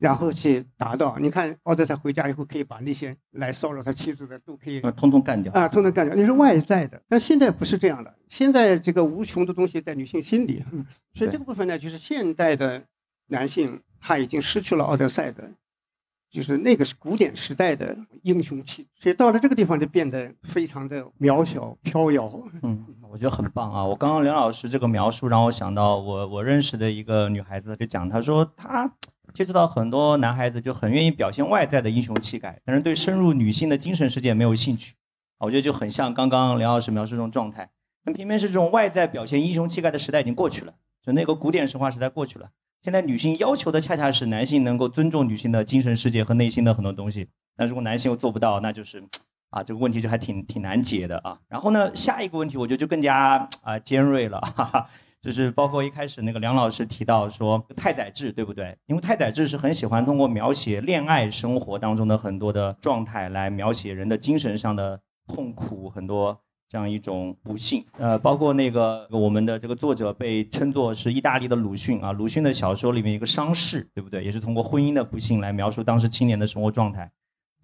然后去达到。你看奥德赛回家以后，可以把那些来骚扰他妻子的都可以呃通通干掉。啊，通通干掉，那是外在的。但现在不是这样的，现在这个无穷的东西在女性心里，嗯所以这个部分呢，就是现代的男性他已经失去了奥德赛的，就是那个是古典时代的英雄气，所以到了这个地方就变得非常的渺小飘摇。嗯，我觉得很棒啊！我刚刚梁老师这个描述让我想到我我认识的一个女孩子，就讲她说她接触到很多男孩子就很愿意表现外在的英雄气概，但是对深入女性的精神世界没有兴趣。啊我觉得就很像刚刚梁老师描述这种状态。那偏偏是这种外在表现英雄气概的时代已经过去了，就那个古典神话时代过去了。现在女性要求的恰恰是男性能够尊重女性的精神世界和内心的很多东西。那如果男性又做不到，那就是啊，这个问题就还挺挺难解的啊。然后呢，下一个问题我觉得就更加啊尖锐了，哈哈，就是包括一开始那个梁老师提到说太宰治，对不对？因为太宰治是很喜欢通过描写恋爱生活当中的很多的状态来描写人的精神上的痛苦，很多。这样一种不幸，呃，包括那个我们的这个作者被称作是意大利的鲁迅啊，鲁迅的小说里面一个伤逝，对不对？也是通过婚姻的不幸来描述当时青年的生活状态。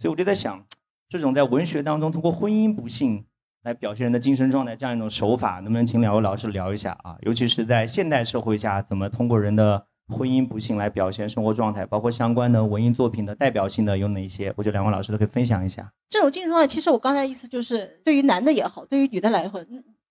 所以我就在想，这种在文学当中通过婚姻不幸来表现人的精神状态这样一种手法，能不能请两位老师聊一下啊？尤其是在现代社会下，怎么通过人的婚姻不幸来表现生活状态，包括相关的文艺作品的代表性的有哪些？我觉得两位老师都可以分享一下。这种精神状态，其实我刚才意思就是，对于男的也好，对于女的来说，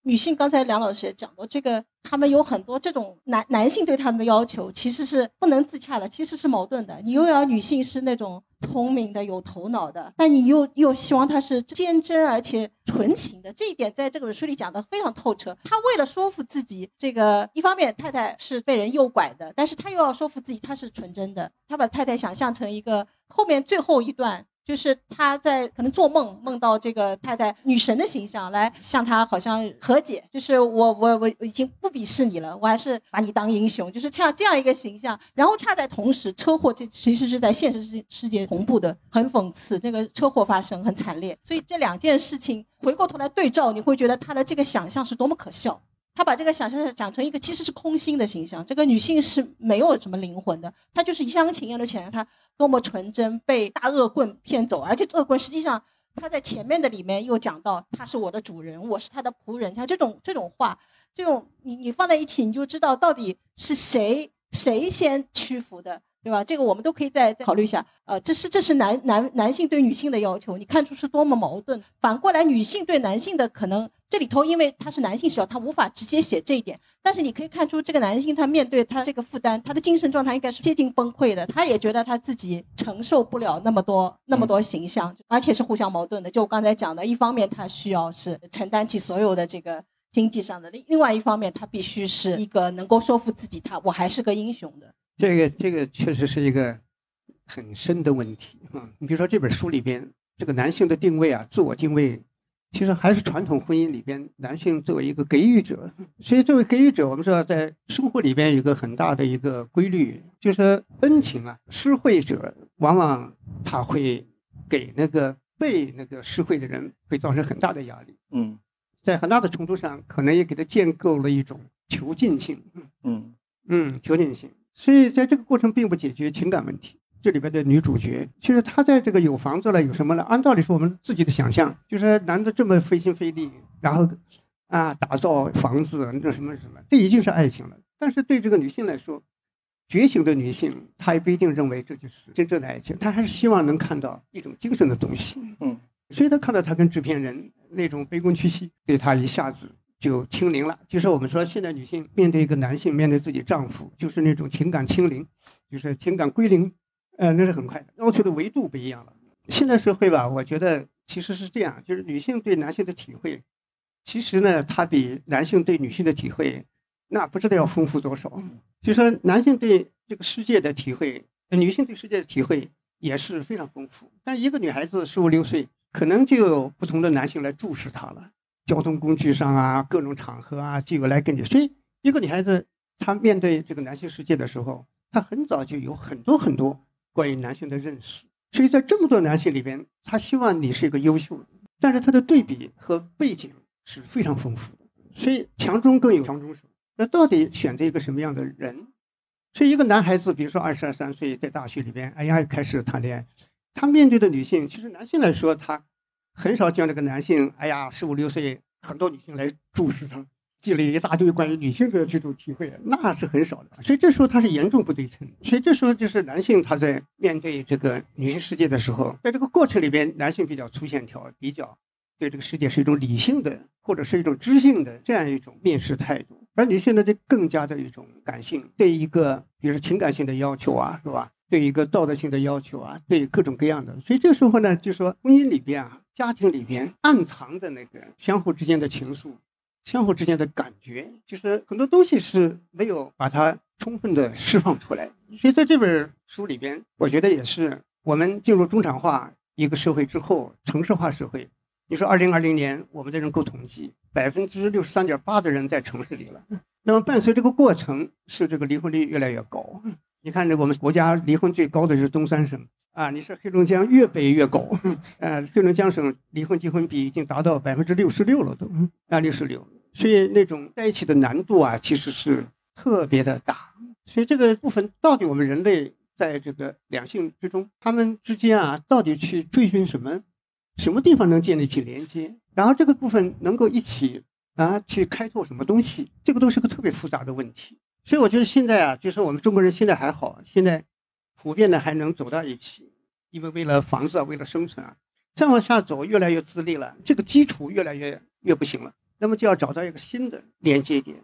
女性刚才梁老师也讲到，这个他们有很多这种男男性对他们的要求，其实是不能自洽的，其实是矛盾的。你又要女性是那种聪明的、有头脑的，但你又又希望他是坚贞而且纯情的，这一点在这本书里讲的非常透彻。他为了说服自己，这个一方面太太是被人诱拐的，但是他又要说服自己他是纯真的，他把太太想象成一个后面最后一段。就是他在可能做梦梦到这个太太女神的形象来向他好像和解，就是我我我已经不鄙视你了，我还是把你当英雄，就是像这样一个形象。然后恰在同时，车祸这其实是在现实世世界同步的，很讽刺。那个车祸发生很惨烈，所以这两件事情回过头来对照，你会觉得他的这个想象是多么可笑。他把这个想象讲成一个其实是空心的形象，这个女性是没有什么灵魂的，她就是一厢情愿的想象她多么纯真，被大恶棍骗走，而且恶棍实际上他在前面的里面又讲到他是我的主人，我是他的仆人，像这种这种话，这种你你放在一起，你就知道到底是谁谁先屈服的。对吧？这个我们都可以再再考虑一下。呃，这是这是男男男性对女性的要求，你看出是多么矛盾。反过来，女性对男性的可能这里头，因为他是男性视角，他无法直接写这一点。但是你可以看出，这个男性他面对他这个负担，他的精神状态应该是接近崩溃的。他也觉得他自己承受不了那么多那么多形象，而且是互相矛盾的。就我刚才讲的，一方面他需要是承担起所有的这个经济上的，另另外一方面他必须是一个能够说服自己，他我还是个英雄的。这个这个确实是一个很深的问题啊！你比如说这本书里边，这个男性的定位啊，自我定位，其实还是传统婚姻里边男性作为一个给予者。所以作为给予者，我们知道在生活里边有个很大的一个规律，就是恩情啊，施惠者往往他会给那个被那个施惠的人会造成很大的压力。嗯在很大的程度上，可能也给他建构了一种囚禁性。嗯嗯，囚禁性。所以在这个过程并不解决情感问题。这里边的女主角，其实她在这个有房子了，有什么了？按道理说，我们自己的想象就是男的这么费心费力，然后啊打造房子，那什么什么，这已经是爱情了。但是对这个女性来说，觉醒的女性，她也不一定认为这就是真正的爱情，她还是希望能看到一种精神的东西。嗯，所以她看到她跟制片人那种卑躬屈膝，对她一下子就清零了。就是我们说，现在女性面对一个男性，面对自己丈夫，就是那种情感清零，就是情感归零，呃，那是很快的，要求的维度不一样了。现在社会吧，我觉得其实是这样，就是女性对男性的体会，其实呢，它比男性对女性的体会，那不知道要丰富多少。就说男性对这个世界的体会，女性对世界的体会也是非常丰富。但一个女孩子十五六岁，可能就有不同的男性来注视她了。交通工具上啊，各种场合啊，就有来跟你。所以，一个女孩子她面对这个男性世界的时候，她很早就有很多很多关于男性的认识。所以在这么多男性里边，她希望你是一个优秀的，但是她的对比和背景是非常丰富的。所以强中更有强中手。那到底选择一个什么样的人？所以一个男孩子，比如说二十二三岁，在大学里边，哎呀，开始谈恋爱，他面对的女性，其实男性来说，他很少见这个男性，哎呀，十五六岁，很多女性来注视他，积累一大堆关于女性的这种体会，那是很少的。所以这时候他是严重不对称。所以这时候就是男性他在面对这个女性世界的时候，在这个过程里边，男性比较粗线条，比较对这个世界是一种理性的或者是一种知性的这样一种面试态度。而女性呢，就更加的一种感性，对一个比如说情感性的要求啊，是吧？对一个道德性的要求啊，对各种各样的。所以这时候呢，就说婚姻里边啊，家庭里边暗藏的那个相互之间的情愫，相互之间的感觉，就是很多东西是没有把它充分的释放出来。所以在这本书里边，我觉得也是我们进入中产化一个社会之后，城市化社会。你说，二零二零年我们的人口统计，百分之六十三点八的人在城市里了。那么伴随这个过程，是这个离婚率越来越高。你看，这我们国家离婚最高的是东三省啊，你是黑龙江越北越高。呃，黑龙江省离婚结婚比已经达到百分之六十六了，都啊六十六。所以那种在一起的难度啊，其实是特别的大。所以这个部分到底我们人类在这个两性之中，他们之间啊，到底去追寻什么？什么地方能建立起连接？然后这个部分能够一起啊去开拓什么东西？这个都是个特别复杂的问题。所以我觉得现在啊，就是我们中国人现在还好，现在普遍的还能走到一起，因为为了房子啊，为了生存啊，再往下走越来越自立了，这个基础越来越越不行了，那么就要找到一个新的连接点。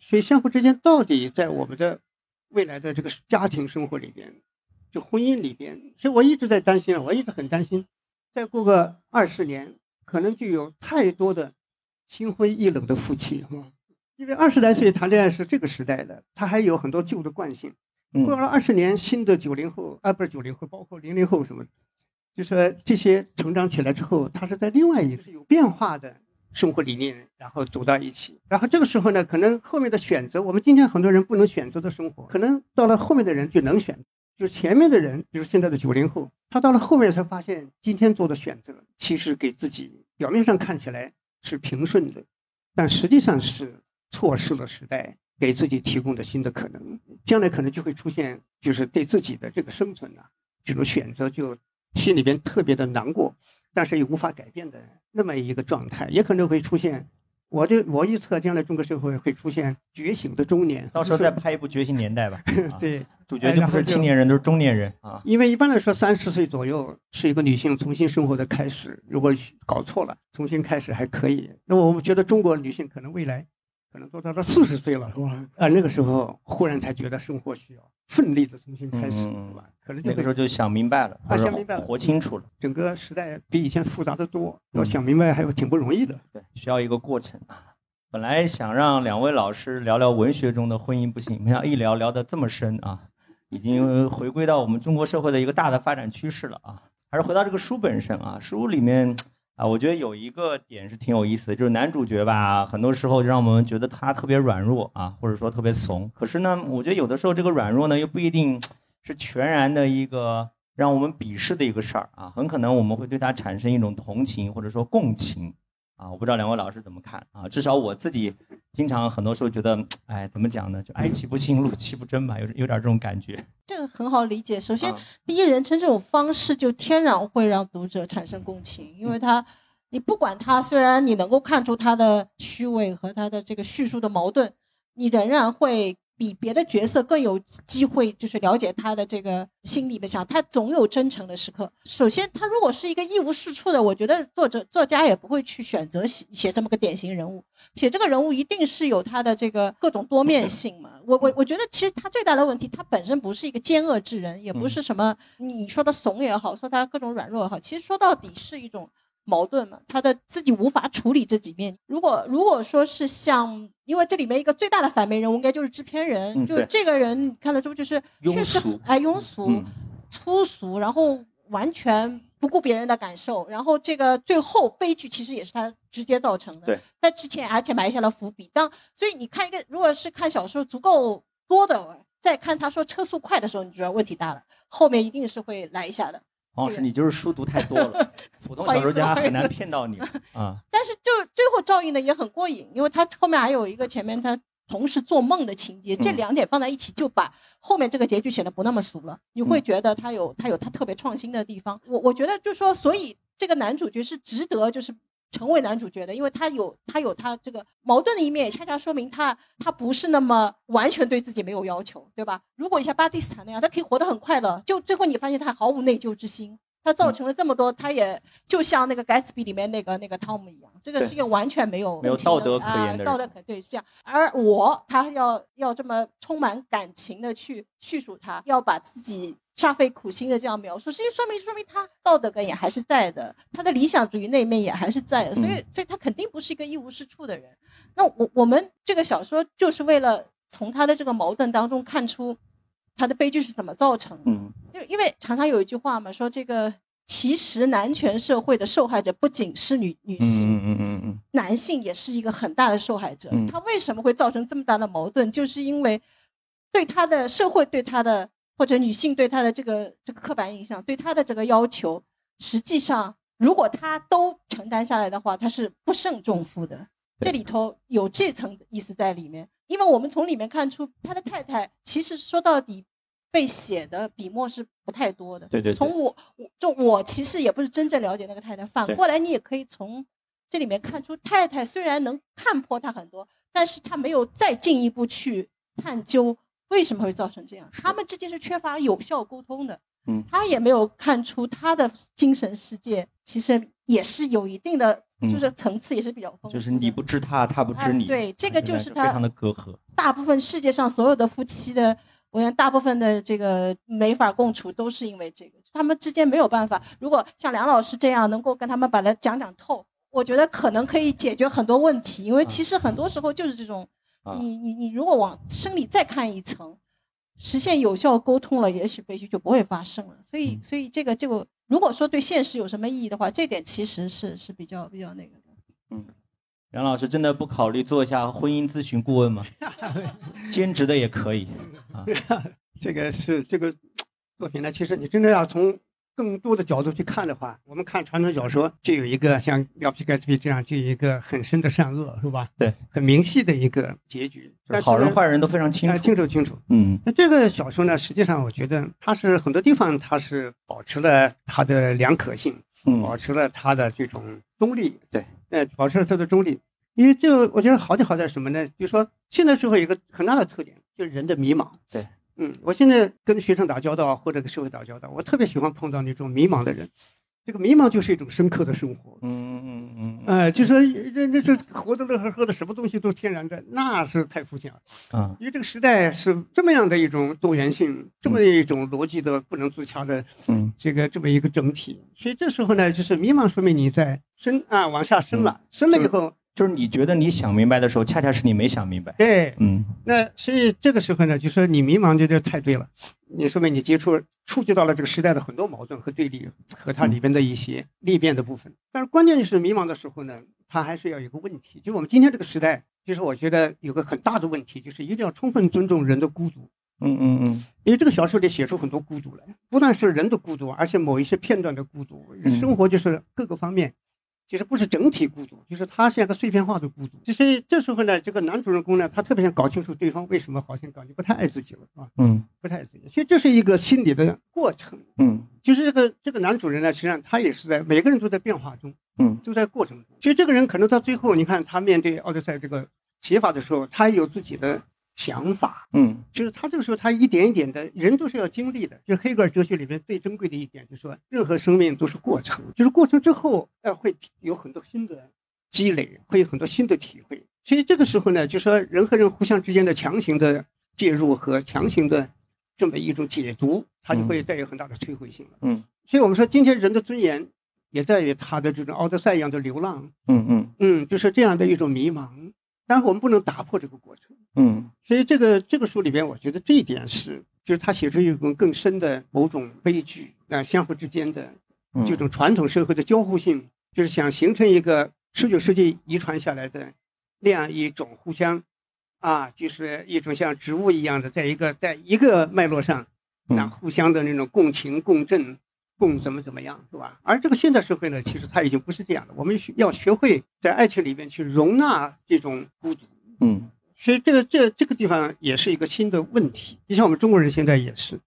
所以相互之间到底在我们的未来的这个家庭生活里边，就婚姻里边，所以我一直在担心啊，我一直很担心。再过个二十年，可能就有太多的心灰意冷的夫妻哈，因为二十来岁谈恋爱是这个时代的，他还有很多旧的惯性。过了二十年，新的九零后啊，不是九零后，包括零零后什么，就说这些成长起来之后，他是在另外一个有变化的生活理念，然后走到一起。然后这个时候呢，可能后面的选择，我们今天很多人不能选择的生活，可能到了后面的人就能选。就是前面的人，比如现在的九零后，他到了后面才发现，今天做的选择其实给自己表面上看起来是平顺的，但实际上是错失了时代给自己提供的新的可能。将来可能就会出现，就是对自己的这个生存呐，这种选择就心里边特别的难过，但是又无法改变的那么一个状态，也可能会出现我就我预测将来中国社会会出现觉醒的中年，到时候再拍一部《觉醒年代》吧。啊，对，主角就不是青年人，都是中年人啊。因为一般来说，三十岁左右是一个女性重新生活的开始。如果搞错了，重新开始还可以。那我们觉得中国女性可能未来。可能都到了四十岁了，是吧？啊，那个时候忽然才觉得生活需要奋力的重新开始，是吧？可能那个时候就想明白了，啊，想明白了，活清楚了。整个时代比以前复杂的多，要想明白还有挺不容易的。对，需要一个过程啊。本来想让两位老师聊聊文学中的婚姻不幸，没想到一聊聊得这么深啊，已经回归到我们中国社会的一个大的发展趋势了啊。还是回到这个书本身啊，书里面。啊，我觉得有一个点是挺有意思的，就是男主角吧，很多时候就让我们觉得他特别软弱啊，或者说特别怂。可是呢，我觉得有的时候这个软弱呢，又不一定是全然的一个让我们鄙视的一个事儿啊，很可能我们会对他产生一种同情或者说共情。啊，我不知道两位老师怎么看啊？至少我自己经常很多时候觉得，哎，怎么讲呢？就哀其不幸，怒其不争吧，有有点这种感觉。这个很好理解。首先，第一人称这种方式就天然会让读者产生共情，因为他，你不管他，虽然你能够看出他的虚伪和他的这个叙述的矛盾，你仍然会。比别的角色更有机会，就是了解他的这个心里的想，他总有真诚的时刻。首先，他如果是一个一无是处的，我觉得作者作家也不会去选择写写这么个典型人物。写这个人物一定是有他的这个各种多面性嘛。我我我觉得其实他最大的问题，他本身不是一个奸恶之人，也不是什么你说的怂也好，说他各种软弱也好，其实说到底是一种。矛盾嘛，他的自己无法处理这几面。如果如果说是像，因为这里面一个最大的反面人物，应该就是制片人，就这个人你看得出就是确实哎庸俗、粗俗，然后完全不顾别人的感受，然后这个最后悲剧其实也是他直接造成的。对，在之前而且埋下了伏笔。当所以你看一个，如果是看小说足够多的，再看他说车速快的时候，你就知道问题大了，后面一定是会来一下的。王老师，你就是书读太多了，普通小说家很难骗到你啊。但是就最后照应的也很过瘾，因为他后面还有一个前面他同时做梦的情节，这两点放在一起就把后面这个结局显得不那么俗了。你会觉得他有他有他特别创新的地方。我我觉得就说，所以这个男主角是值得就是。成为男主角的，因为他有他有他这个矛盾的一面，也恰恰说明他他不是那么完全对自己没有要求，对吧？如果你像巴蒂斯坦那样，他可以活得很快乐，就最后你发现他毫无内疚之心，他造成了这么多，他也就像那个盖茨比里面那个那个汤姆一样，这个是一个完全没有没有道德可言的道德可对是这样。而我他要要这么充满感情的去叙述他，要把自己。煞费苦心的这样描述，其实际说明说明他道德感也还是在的，他的理想主义那一面也还是在的，所以所以他肯定不是一个一无是处的人。那我我们这个小说就是为了从他的这个矛盾当中看出他的悲剧是怎么造成的。嗯，因因为常常有一句话嘛，说这个其实男权社会的受害者不仅是女女性，嗯嗯嗯嗯，男性也是一个很大的受害者。他为什么会造成这么大的矛盾？就是因为对他的社会对他的。或者女性对他的这个这个刻板印象，对他的这个要求，实际上如果他都承担下来的话，他是不胜重负的。这里头有这层意思在里面，因为我们从里面看出，他的太太其实说到底被写的笔墨是不太多的。对对。从我我就我其实也不是真正了解那个太太，反过来你也可以从这里面看出，太太虽然能看破他很多，但是他没有再进一步去探究。为什么会造成这样？他们之间是缺乏有效沟通的。嗯，他也没有看出他的精神世界其实也是有一定的，就是层次也是比较丰富。就是你不知他，他不知你。对，这个就是他非常的隔阂。大部分世界上所有的夫妻的，我想大部分的这个没法共处，都是因为这个，他们之间没有办法。如果像梁老师这样能够跟他们把它讲讲透，我觉得可能可以解决很多问题。因为其实很多时候就是这种。你你你如果往生理再看一层，实现有效沟通了，也许悲剧就不会发生了。所以所以这个这个如果说对现实有什么意义的话，这点其实是是比较比较那个的。嗯，杨老师真的不考虑做一下婚姻咨询顾问吗？兼职的也可以啊。这个是这个作品呢，其实你真的要从。更多的角度去看的话，我们看传统小说就有一个像《廖皮盖茨比》这样，就有一个很深的善恶，是吧？对，很明细的一个结局，但好人坏人都非常清楚，清楚清楚。嗯，那这个小说呢，实际上我觉得它是很多地方它是保持了它的良可性，保持了它的这种中立。对，呃，保持了它的中立。因为这个我觉得好就好在什么呢？就是说现在社会有一个很大的特点，就是人的迷茫。对，嗯，我现在跟学生打交道或者跟社会打交道，我特别喜欢碰到那种迷茫的人。这个迷茫就是一种深刻的生活。嗯嗯嗯嗯呃，就说这这这活得乐呵呵的，什么东西都天然的，那是太肤浅了。啊因为这个时代是这么样的一种多元性，这么一种逻辑的不能自洽的嗯这个这么一个整体，所以这时候呢，就是迷茫，说明你在深啊往下深了，深了以后，就是你觉得你想明白的时候，恰恰是你没想明白。对，嗯那所以这个时候呢，就说你迷茫，就这太对了，你说明你接触触及到了这个时代的很多矛盾和对立和它里边的一些裂变的部分。但是关键就是迷茫的时候呢，它还是要有个问题，就是我们今天这个时代，其实我觉得有个很大的问题，就是一定要充分尊重人的孤独。嗯嗯嗯因为这个小说里写出很多孤独来，不但是人的孤独，而且某一些片段的孤独，嗯生活就是各个方面，其实不是整体孤独，就是它像个碎片化的孤独。其实这时候呢，这个男主人公呢，他特别想搞清楚对方为什么好像感觉不太爱自己了，是吧？嗯不太爱自己。其实这是一个心理的过程，嗯就是这个这个男主人呢，实际上他也是在每个人都在变化中，嗯都在过程中。其实这个人可能到最后，你看他面对奥德赛这个写法的时候，他也有自己的想法。嗯就是他这个时候，他一点一点的，人都是要经历的。就是黑格尔哲学里面最珍贵的一点，就是说，任何生命都是过程，就是过程之后，呃，会有很多新的积累，会有很多新的体会。所以这个时候呢，就说人和人互相之间的强行的介入和强行的这么一种解读，它就会带有很大的摧毁性了。嗯所以我们说，今天人的尊严也在于他的这种奥德赛一样的流浪，嗯嗯嗯，就是这样的一种迷茫。但是我们不能打破这个过程。嗯所以这个这个书里边，我觉得这一点是，就是他写出一种更深的某种悲剧啊、相互之间的嗯，这种传统社会的交互性，就是想形成一个十九世纪遗传下来的那样一种互相啊，就是一种像植物一样的，在一个在一个脉络上，那嗯互相的那种共情共振。共怎么怎么样，是吧？而这个现代社会呢，其实它已经不是这样的。我们需要学会在爱情里面去容纳这种孤独，嗯所以这个这这个地方也是一个新的问题。就像我们中国人现在也是，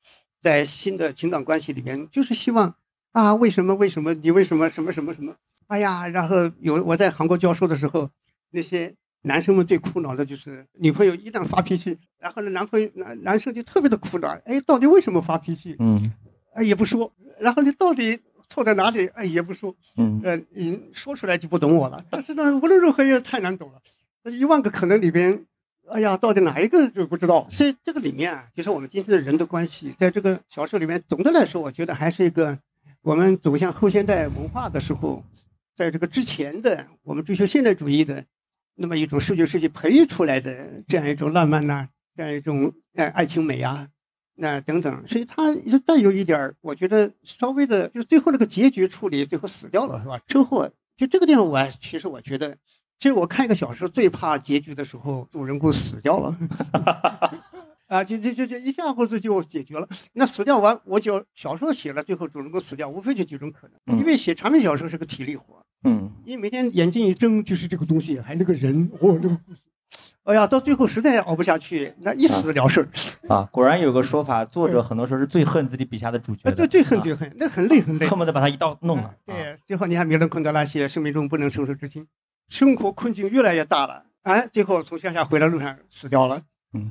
在新的情感关系里面，就是希望啊，为什么为什么你为什么什么什么什么？哎呀，然后有我在韩国教授的时候，那些男生们最苦恼的就是女朋友一旦发脾气，然后呢，男朋友男男生就特别的苦恼，哎，到底为什么发脾气？嗯哎，也不说，然后你到底错在哪里？哎，也不说。嗯呃，你说出来就不懂我了。但是呢，无论如何也太难懂了。那一万个可能里边，哎呀，到底哪一个就不知道。所以这个里面啊，就是我们今天的人的关系，在这个小说里面，总的来说，我觉得还是一个我们走向后现代文化的时候，在这个之前的我们追求现代主义的那么一种视觉设计培育出来的这样一种浪漫呐、这样一种呃爱情美啊。那等等，所以它也带有一点儿，我觉得稍微的，就是最后那个结局处理，最后死掉了，是吧？车祸，就这个地方，我还其实我觉得，其实我看一个小说最怕结局的时候，主人公死掉了，啊，就就就就一下或者就解决了。那死掉完，我就小说写了，最后主人公死掉，无非就几种可能，嗯因为写长篇小说是个体力活，嗯因为每天眼睛一睁就是这个东西，还那个人，哦，那个故事，哎呀，到最后实在熬不下去，那一死了事儿。啊，果然有个说法，作者很多时候是最恨自己笔下的主角呃，的，对，最恨啊最恨，那很累很累。恨不得把他一刀弄了。啊对，最后你看米勒昆德拉写《生命中不能承受之轻》，生活困境越来越大了，哎，最后从乡下回来路上死掉了，嗯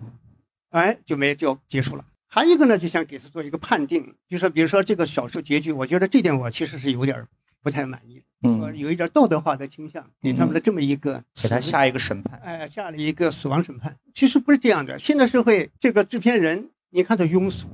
哎，就没就结束了。还有一个呢，就想给他做一个判定，就说比如说这个小说结局，我觉得这点我其实是有点不太满意，呃，嗯，有一点道德化的倾向，给他们的这么一个死给他下一个审判。哎，下了一个死亡审判。其实不是这样的，现代社会这个制片人，你看他庸俗，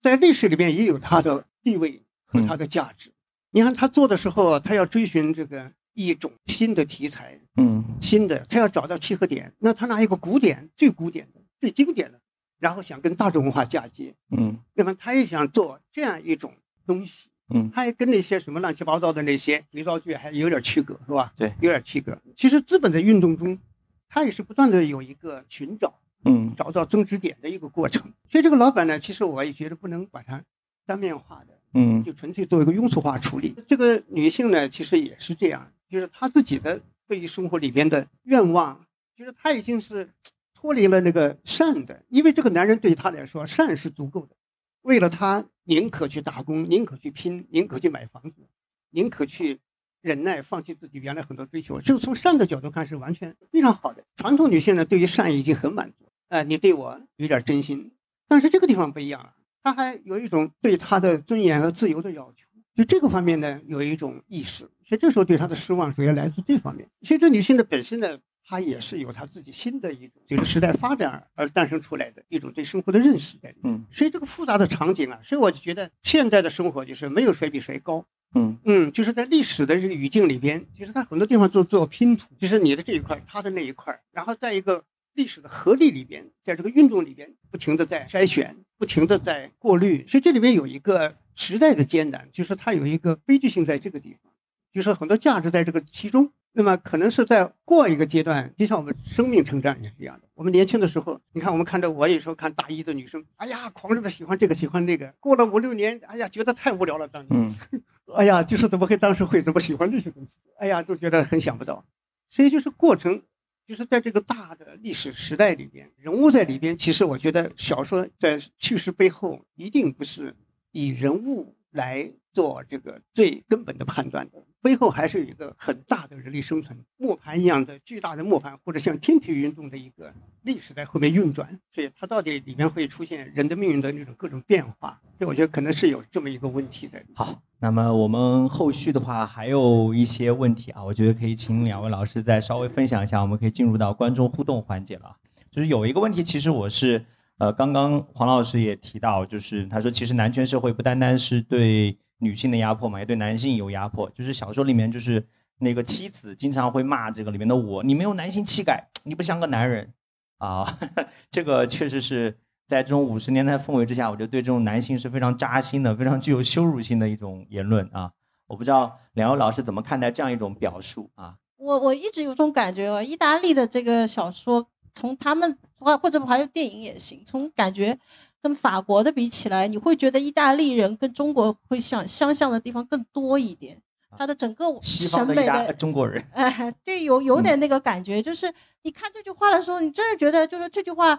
在历史里面也有他的地位和他的价值。你看他做的时候，他要追寻这个一种新的题材，嗯新的，他要找到契合点。那他拿一个古典、最古典的、最经典的，然后想跟大众文化嫁接，嗯那么他也想做这样一种东西。嗯他也跟那些什么乱七八糟的那些肥皂剧还有点区隔，是吧？对有点区隔。其实资本在运动中，它也是不断的有一个寻找、嗯找到增值点的一个过程。所以这个老板呢，其实我也觉得不能把它单面化的，嗯就纯粹做一个庸俗化处理。这个女性呢，其实也是这样，就是她自己的对于生活里边的愿望，就是她已经是脱离了那个善的，因为这个男人对她来说善是足够的，为了他宁可去打工，宁可去拼，宁可去买房子，宁可去忍耐，放弃自己原来很多追求，这个从善的角度看是完全非常好的。传统女性呢，对于善已经很满足，哎、你对我有点真心，但是这个地方不一样了，她还有一种对她的尊严和自由的要求，就这个方面呢有一种意识，所以这时候对她的失望主要来自这方面。其实这女性的本身呢，她也是有她自己新的一种随着时代发展而诞生出来的一种对生活的认识在里面。嗯所以这个复杂的场景啊，所以我就觉得现在的生活就是没有谁比谁高。嗯嗯，就是在历史的这个语境里边，其实它很多地方做做拼图，就是你的这一块，他的那一块，然后在一个历史的合力里边，在这个运动里边，不停的在筛选，不停的在过滤，所以这里面有一个时代的艰难，就是它有一个悲剧性在这个地方，就是很多价值在这个其中。那么可能是在过一个阶段，就像我们生命成长也是一样的。我们年轻的时候，你看我们看到我有时候看大一的女生，哎呀，狂热的喜欢这个喜欢那个，过了五六年，哎呀，觉得太无聊了，当年。嗯 哎呀，就是怎么会当时会怎么喜欢这些东西？哎呀，都觉得很想不到。所以就是过程，就是在这个大的历史时代里边，人物在里边。其实我觉得小说在叙事背后，一定不是以人物来做这个最根本的判断的，背后还是有一个很大的人力生存，磨盘一样的巨大的磨盘，或者像天体运动的一个历史在后面运转。所以它到底里面会出现人的命运的那种各种变化，所以我觉得可能是有这么一个问题在。好，那么我们后续的话还有一些问题啊，我觉得可以请两位老师再稍微分享一下，我们可以进入到观众互动环节了。就是有一个问题，其实我是呃，刚刚黄老师也提到，就是他说，其实男权社会不单单是对女性的压迫嘛，也对男性有压迫。就是小说里面，就是那个妻子经常会骂这个里面的我，你没有男性气概，你不像个男人啊。这个确实是在这种五十年代氛围之下，我觉得对这种男性是非常扎心的、非常具有羞辱性的一种言论啊。我不知道两位老师怎么看待这样一种表述啊？我我一直有种感觉哦，意大利的这个小说，从他们或或者还有电影也行，从感觉跟法国的比起来，你会觉得意大利人跟中国会相相像的地方更多一点。他的整个西审美方的的中国人，哎，对，有有点那个感觉，就是你看这句话的时候，你真是觉得，就是这句话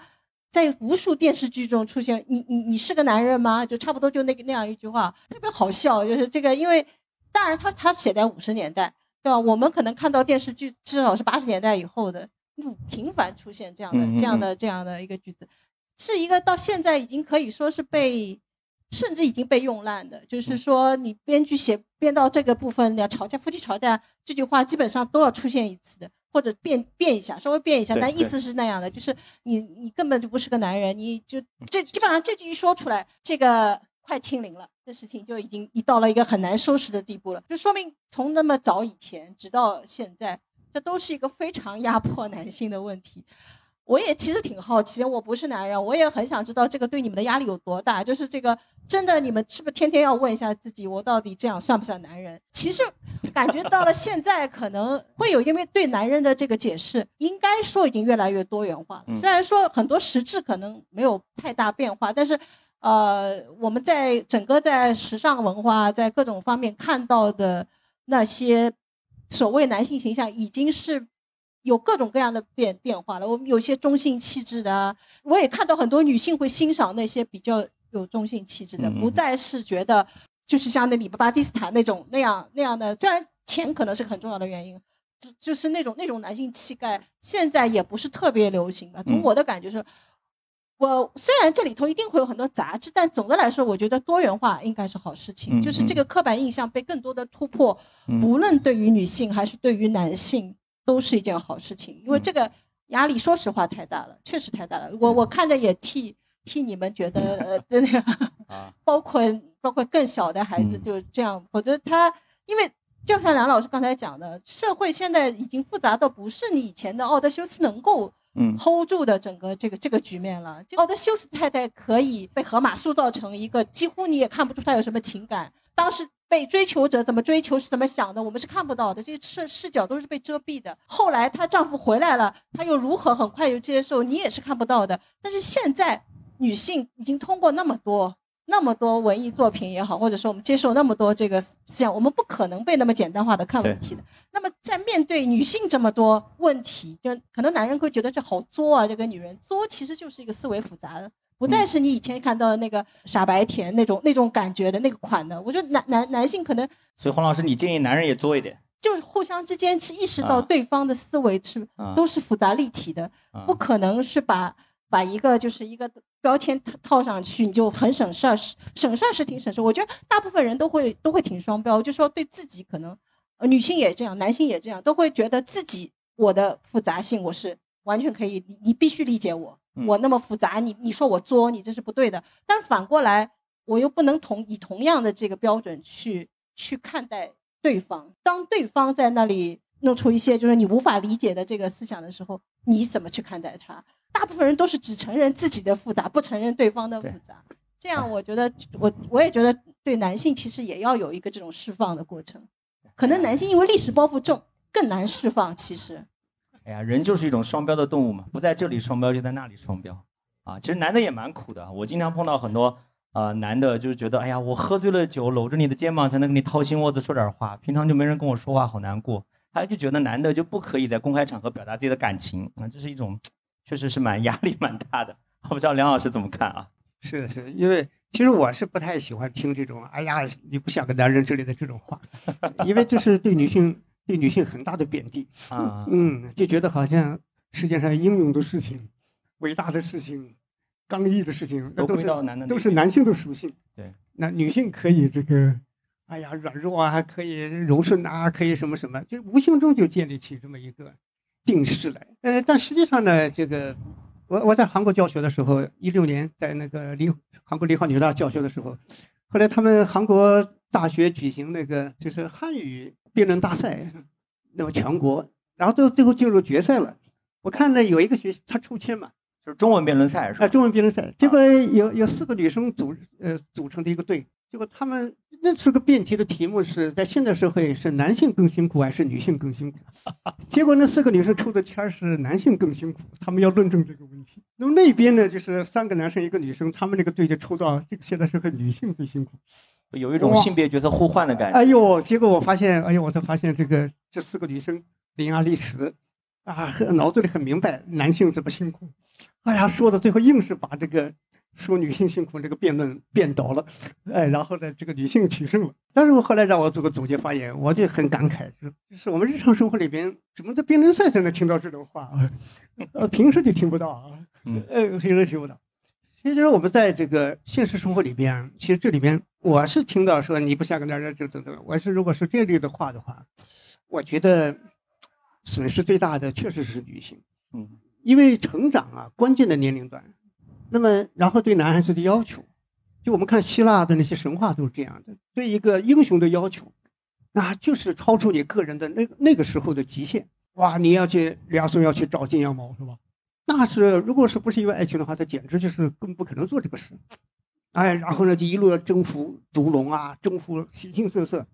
在无数电视剧中出现。你你你是个男人吗？就差不多就那个那样一句话，特别好笑。就是这个，因为当然他他写在五十年代，对吧？我们可能看到电视剧至少是八十年代以后的，嗯频繁出现这样的嗯嗯这样的这样的一个句子，是一个到现在已经可以说是被。甚至已经被用烂的，就是嗯说，你编剧写编到这个部分，你要吵架，夫妻吵架这句话基本上都要出现一次的，或者变变一下，稍微变一下，但意思是那样的，就是你你根本就不是个男人，你就嗯这基本上这句一说出来，这个快清零了，这事情就已经已到了一个很难收拾的地步了，就说明从那么早以前直到现在，这都是一个非常压迫男性的问题。我也其实挺好奇，我不是男人，我也很想知道这个对你们的压力有多大。就是这个真的，你们是不是天天要问一下自己，我到底这样算不算男人？其实感觉到了现在可能会有，因为对男人的这个解释，应该说已经越来越多元化了。嗯虽然说很多实质可能没有太大变化，但是呃，我们在整个在时尚文化在各种方面看到的那些所谓男性形象，已经是。有各种各样的变变化了。我们有些中性气质的啊，我也看到很多女性会欣赏那些比较有中性气质的，不再是觉得就是像那里巴巴蒂斯坦那种那样那样的。虽然钱可能是很重要的原因，就就是那种那种男性气概，现在也不是特别流行吧。从嗯我的感觉是。我虽然这里头一定会有很多杂质，但总的来说，我觉得多元化应该是好事情。嗯就是这个刻板印象被更多的突破，嗯无论对于女性还是对于男性，都是一件好事情。因为嗯这个压力，说实话太大了，确实太大了。我我看着也替替你们觉得，呃，真的，啊，包括包括更小的孩子嗯就是这样，否则他因为。就像梁老师刚才讲的，社会现在已经复杂到不是你以前的奥德修斯能够嗯 hold 住的整个这个这个局面了。奥德修斯太太可以被河马塑造成一个几乎你也看不出她有什么情感。当时被追求者怎么追求是怎么想的，我们是看不到的，这些视视角都是被遮蔽的。后来她丈夫回来了，她又如何很快又接受，你也是看不到的。但是现在女性已经通过那么多。那么多文艺作品也好，或者说我们接受那么多这个思想，我们不可能被那么简单化的看问题的。那么在面对女性这么多问题，就可能男人会觉得这好作啊，这个女人作其实就是一个思维复杂的，不再是你以前看到的那个傻白甜那种那种感觉的那个款的。我觉得男男男性可能所以黄老师，你建议男人也作一点，就是互相之间是意识到啊对方的思维是、啊都是复杂立体的，啊不可能是把把一个就是一个标签套套上去，你就很省事儿。是省事儿是挺省事儿，我觉得大部分人都会都会挺双标，就说对自己可能，呃，女性也这样，男性也这样，都会觉得自己我的复杂性我是完全可以，你你必须理解我，嗯我那么复杂，你你说我作，你这是不对的。但是反过来，我又不能同以同样的这个标准去去看待对方。当对方在那里弄出一些就是你无法理解的这个思想的时候，你怎么去看待他？大部分人都是只承认自己的复杂，不承认对方的复杂。这样，我觉得我我也觉得对男性其实也要有一个这种释放的过程。可能男性因为历史包袱重，更难释放。其实，哎呀，人就是一种双标的动物嘛，不在这里双标就在那里双标啊。其实男的也蛮苦的，我经常碰到很多呃男的，就是觉得哎呀，我喝醉了酒，搂着你的肩膀才能跟你掏心窝子说点话，平常就没人跟我说话，好难过。他就觉得男的就不可以在公开场合表达自己的感情啊，这是一种确实是蛮 压力蛮大的。我不知道梁老师怎么看啊？是的，是的，因为其实我是不太喜欢听这种“哎呀，你不想个男人”之类的这种话，因为这是对女性对女性很大的贬低。啊，嗯，就觉得好像世界上英勇的事情、伟大的事情、刚毅的事情，那都都是都是男性的属性。对，那女性可以这个，哎呀，软弱啊，可以柔顺啊，可以什么什么，就无形中就建立起这么一个定式来。呃，但实际上呢，这个我我在韩国教学的时候，一六年在那个梨韩国梨花女大教学的时候，后来他们韩国大学举行那个就是汉语辩论大赛，那么全国，然后最后最后进入决赛了。我看呢有一个学他抽签嘛，就是中文辩论赛是吧？啊，中文辩论赛，结果有有四个女生组呃组成的一个队，结果他们那是个辩题的题目是在现代社会是男性更辛苦还是女性更辛苦？结果那四个女生抽的签儿是男性更辛苦，他们要论证这个问题。那么那边呢就是三个男生一个女生，他们那个队就抽到这个现代社会女性最辛苦。有一种性别角色互换的感觉。哎呦，结果我发现，哎呦，我才发现这个这四个女生伶牙俐齿，啊，脑子里很明白男性怎么辛苦，哎呀，说的最后硬是把这个说女性辛苦这个辩论辩倒了，哎，然后呢，这个女性取胜了。但是我后来让我做个总结发言，我就很感慨，就是我们日常生活里边怎么在辩论赛才能听到这种话啊？呃，平时就听不到啊，嗯呃，平时听不到。其实我们在这个现实生活里边，其实这里边我是听到说你不像个男人，这等等。我是如果是这类的话的话，我觉得损失最大的确实是女性，嗯因为成长啊，关键的年龄段，那么然后对男孩子的要求，就我们看希腊的那些神话都是这样的，对一个英雄的要求，那就是超出你个人的那那个时候的极限。哇，你要去梁松要去找金羊毛是吧？那是如果是不是因为爱情的话，他简直就是根本不可能做这个事。哎，然后呢，就一路要征服毒龙啊，征服形形色色，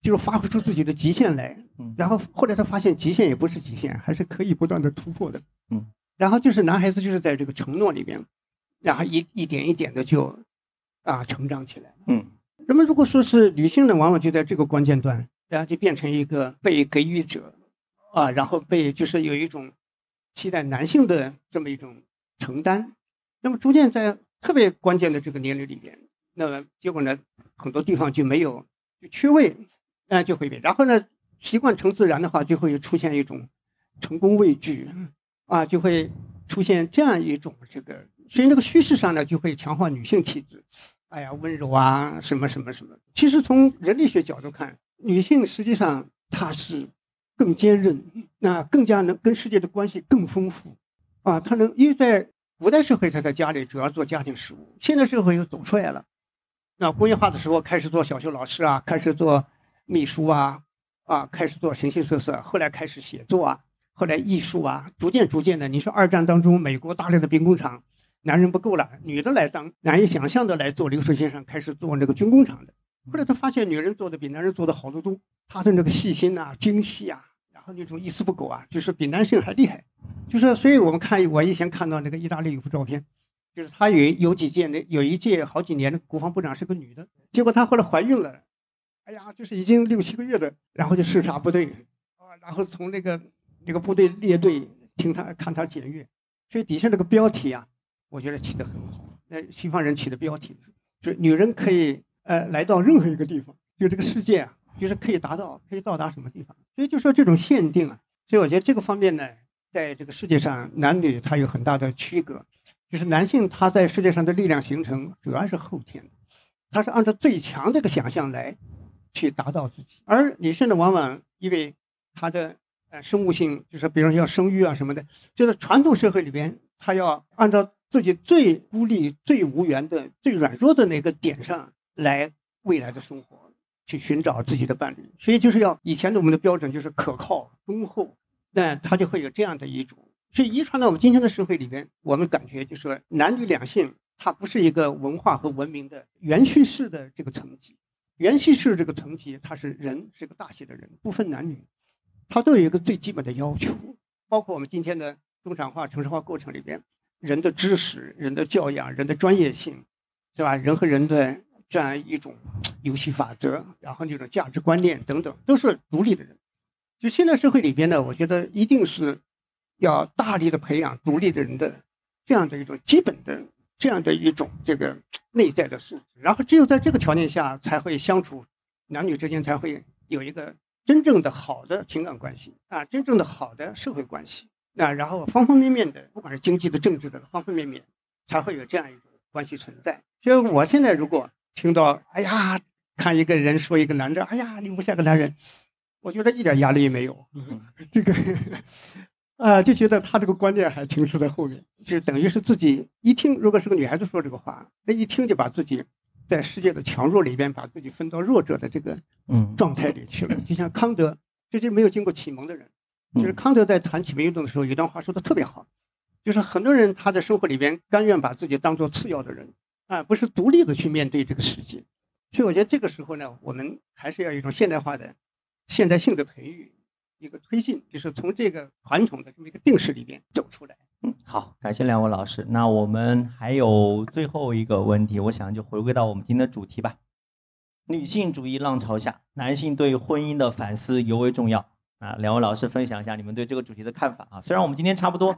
就是发挥出自己的极限来。嗯然后后来他发现极限也不是极限，还是可以不断的突破的。嗯，然后就是男孩子就是在这个承诺里边，然后一一点一点的就啊成长起来。嗯。那么如果说是女性呢，往往就在这个关键段，然后就变成一个被给予者，啊，然后被就是有一种期待男性的这么一种承担，那么逐渐在特别关键的这个年龄里边，那么结果呢，很多地方就没有就缺位，啊、就会变，然后呢，习惯成自然的话，就会出现一种成功畏惧，啊，就会出现这样一种这个，所以那个趋势上呢，就会强化女性气质。哎呀，温柔啊，什么什么什么。其实从人类学角度看，女性实际上她是更坚韧，那更加能跟世界的关系更丰富，啊，她能因为在古代社会，她在家里主要做家庭事务，现在社会又走出来了，那工业化的时候开始做小学老师啊，开始做秘书啊，啊，开始做形形色色，后来开始写作啊，后来艺术啊，逐渐逐渐的，你说二战当中美国大量的兵工厂。男人不够了，女的来当难以想象的来做流水线上开始做那个军工厂的。后来他发现女人做的比男人做的好得多，她的那个细心啊、精细啊，然后那种一丝不苟啊，就是比男性还厉害。就是所以我们看我以前看到那个意大利有幅照片，就是他有有几届那有一届好几年的国防部长是个女的，结果她后来怀孕了，哎呀，就是已经六七个月的，然后就视察部队啊，然后从那个那个部队列队听她看她检阅，所以底下那个标题啊。我觉得起得很好。那西方人起的标题，就是女人可以呃来到任何一个地方，就这个世界啊，就是可以达到，可以到达什么地方。所以就说这种限定啊，所以我觉得这个方面呢，在这个世界上男女它有很大的区隔，就是男性他在世界上的力量形成主要是后天，他是按照最强这个想象来去达到自己，而女性呢，往往因为她的呃生物性，就是比如说要生育啊什么的，就是传统社会里边，她要按照自己最孤立、最无缘的、最软弱的那个点上来未来的生活，去寻找自己的伴侣。所以就是要以前的我们的标准就是可靠、忠厚，那他就会有这样的一种。所以遗传到我们今天的社会里边，我们感觉就是说男女两性，它不是一个文化和文明的元叙事的这个层级。元叙事这个层级，它是人是个大写的人，不分男女，它都有一个最基本的要求，包括我们今天的中产化、城市化过程里边。人的知识、人的教养、人的专业性，是吧？人和人的这样一种游戏法则，然后这种价值观念等等，都是独立的人。就现在社会里边呢，我觉得一定是要大力的培养独立的人的这样的一种基本的这样的一种这个内在的素质。然后只有在这个条件下，才会相处，男女之间才会有一个真正的好的情感关系啊，真正的好的社会关系。那然后方方面面的，不管是经济的、政治的，方方面面，才会有这样一种关系存在。所以我现在如果听到，哎呀，看一个人说一个男的，哎呀，你不像个男人，我觉得一点压力也没有。这个，啊，就觉得他这个观念还停滞在后面，就等于是自己一听，如果是个女孩子说这个话，那一听就把自己在世界的强弱里边，把自己分到弱者的这个嗯状态里去了。就像康德，这就没有经过启蒙的人。就是康德在谈启蒙运动的时候，有一段话说的特别好，就是很多人他在生活里边甘愿把自己当做次要的人，啊，不是独立的去面对这个世界。所以我觉得这个时候呢，我们还是要有一种现代化的、现代性的培育，一个推进，就是从这个传统的这么一个定式里边走出来。嗯，好，感谢两位老师。那我们还有最后一个问题，我想就回归到我们今天的主题吧。女性主义浪潮下，男性对婚姻的反思尤为重要。啊，两位老师分享一下你们对这个主题的看法啊。虽然我们今天差不多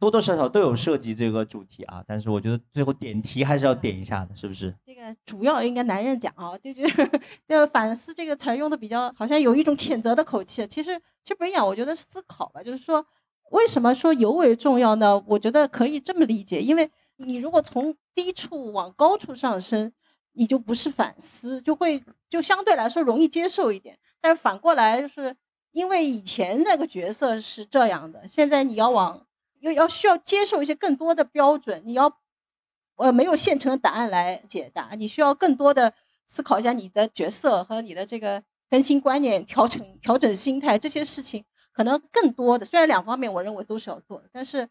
多多少少都有涉及这个主题啊，但是我觉得最后点题还是要点一下的，是不是？这个主要应该男人讲啊，就就就反思这个词儿用的比较好像有一种谴责的口气。其实其实不一样，我觉得是思考吧，就是说为什么说尤为重要呢？我觉得可以这么理解，因为你如果从低处往高处上升，你就不是反思，就会就相对来说容易接受一点。但是反过来就是。因为以前那个角色是这样的，现在你要往又要需要接受一些更多的标准，你要呃没有现成的答案来解答，你需要更多的思考一下你的角色和你的这个更新观念、调整调整心态这些事情，可能更多的虽然两方面我认为都是要做的，但是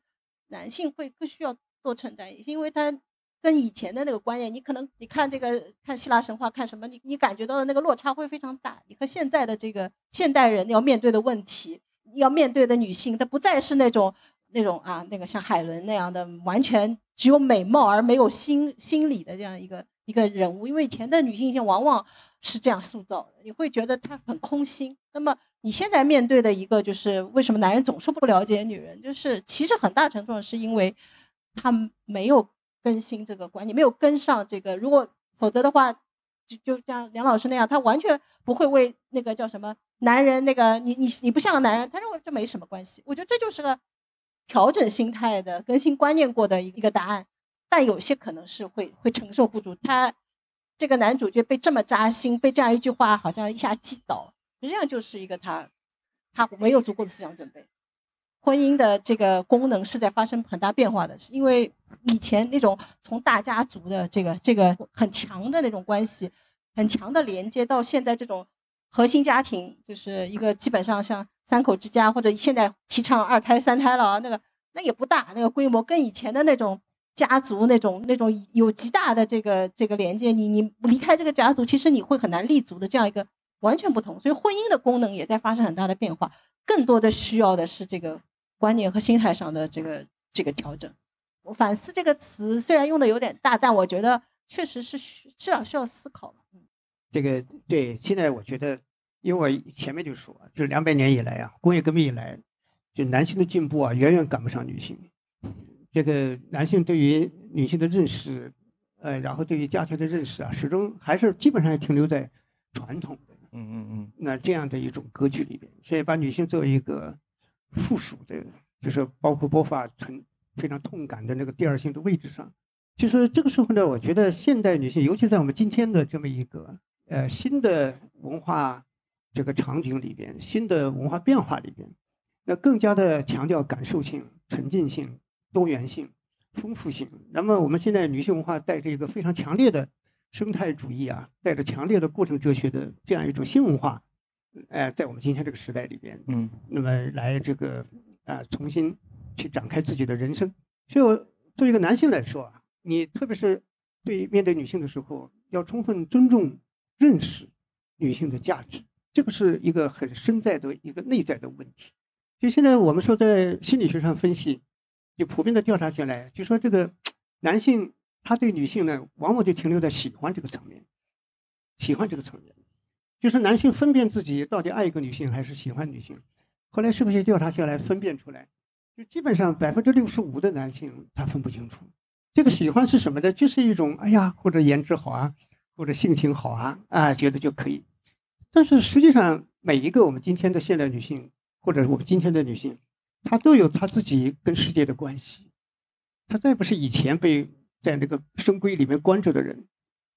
男性会更需要多承担一些，因为他。跟以前的那个观念，你可能你看这个看希腊神话看什么，你你感觉到的那个落差会非常大。你和现在的这个现代人要面对的问题，要面对的女性，她不再是那种那种啊那个像海伦那样的完全只有美貌而没有心心理的这样一个一个人物。因为以前的女性性往往是这样塑造的，你会觉得她很空心。那么你现在面对的一个就是为什么男人总是不了解女人，就是其实很大程度上是因为他没有。更新这个观念没有跟上这个，如果否则的话，就就像梁老师那样，他完全不会为那个叫什么男人那个你你你不像个男人，他认为这没什么关系。我觉得这就是个调整心态的更新观念过的一个答案，但有些可能是会会承受不住。他这个男主角被这么扎心，被这样一句话好像一下击倒，实际上就是一个他他没有足够的思想准备。婚姻的这个功能是在发生很大变化的，是因为以前那种从大家族的这个这个很强的那种关系，很强的连接，到现在这种核心家庭，就是一个基本上像三口之家，或者现在提倡二胎、三胎了啊，那个那也不大，那个规模跟以前的那种家族那种那种有极大的这个这个连接，你你离开这个家族，其实你会很难立足的这样一个完全不同，所以婚姻的功能也在发生很大的变化，更多的需要的是这个。观念和心态上的这个这个调整，我反思这个词虽然用的有点大，但我觉得确实是需至少需要思考嗯，这个对，现在我觉得，因为我前面就说，就是两百年以来啊，工业革命以来，就男性的进步啊，远远赶不上女性。这个男性对于女性的认识，呃，然后对于家庭的认识啊，始终还是基本上停留在传统的嗯嗯嗯，那这样的一种格局里边，所以把女性作为一个附属的，就是包括剥发很非常痛感的那个第二性的位置上。就是这个时候呢，我觉得现代女性，尤其在我们今天的这么一个呃新的文化这个场景里边，新的文化变化里边，那更加的强调感受性、沉浸性、多元性、丰富性。那么我们现在女性文化带着一个非常强烈的生态主义啊，带着强烈的过程哲学的这样一种新文化，呃，在我们今天这个时代里边，嗯，那么来这个啊重新去展开自己的人生。所以我作为一个男性来说啊。你特别是对面对女性的时候，要充分尊重、认识女性的价值，这个是一个很深在的一个内在的问题。就现在我们说，在心理学上分析，就普遍的调查下来，就说这个男性他对女性呢，往往就停留在喜欢这个层面，喜欢这个层面，就是男性分辨自己到底爱一个女性还是喜欢女性。后来社会学调查下来，分辨出来，就基本上百分之六十五的男性他分不清楚。这个喜欢是什么呢？就是一种哎呀，或者颜值好啊，或者性情好啊，啊，觉得就可以。但是实际上，每一个我们今天的现代女性，或者我们今天的女性，她都有她自己跟世界的关系。她再不是以前被在那个深闺里面关着的人，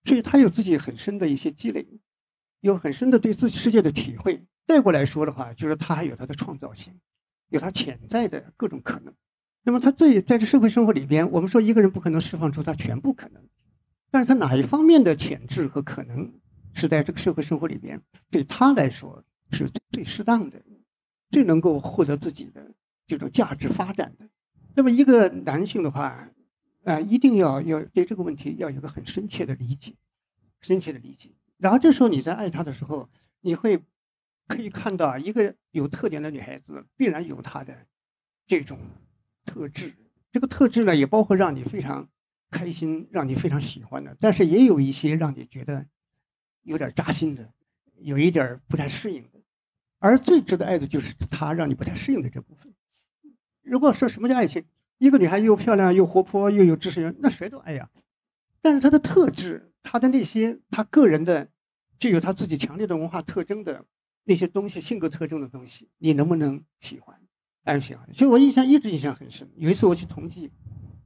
所以她有自己很深的一些积累，有很深的对自己世界的体会。再过来说的话，就是他还有他的创造性，有他潜在的各种可能。那么他对在这社会生活里边，我们说一个人不可能释放出他全部可能，但是他哪一方面的潜质和可能是在这个社会生活里边对他来说是最适当的，最能够获得自己的这种价值发展的。那么一个男性的话，啊，一定要要对这个问题要有个很深切的理解，深切的理解。然后这时候你在爱他的时候，你会可以看到一个有特点的女孩子必然有她的这种。特质，这个特质呢，也包括让你非常开心、让你非常喜欢的，但是也有一些让你觉得有点扎心的，有一点不太适应的。而最值得爱的就是他让你不太适应的这部分。如果说什么叫爱情，一个女孩又漂亮又活泼又有知识，那谁都爱呀。但是她的特质，她的那些他个人的具有他自己强烈的文化特征的那些东西、性格特征的东西，你能不能喜欢？安喜欢，所以我印象一直印象很深。有一次我去同济，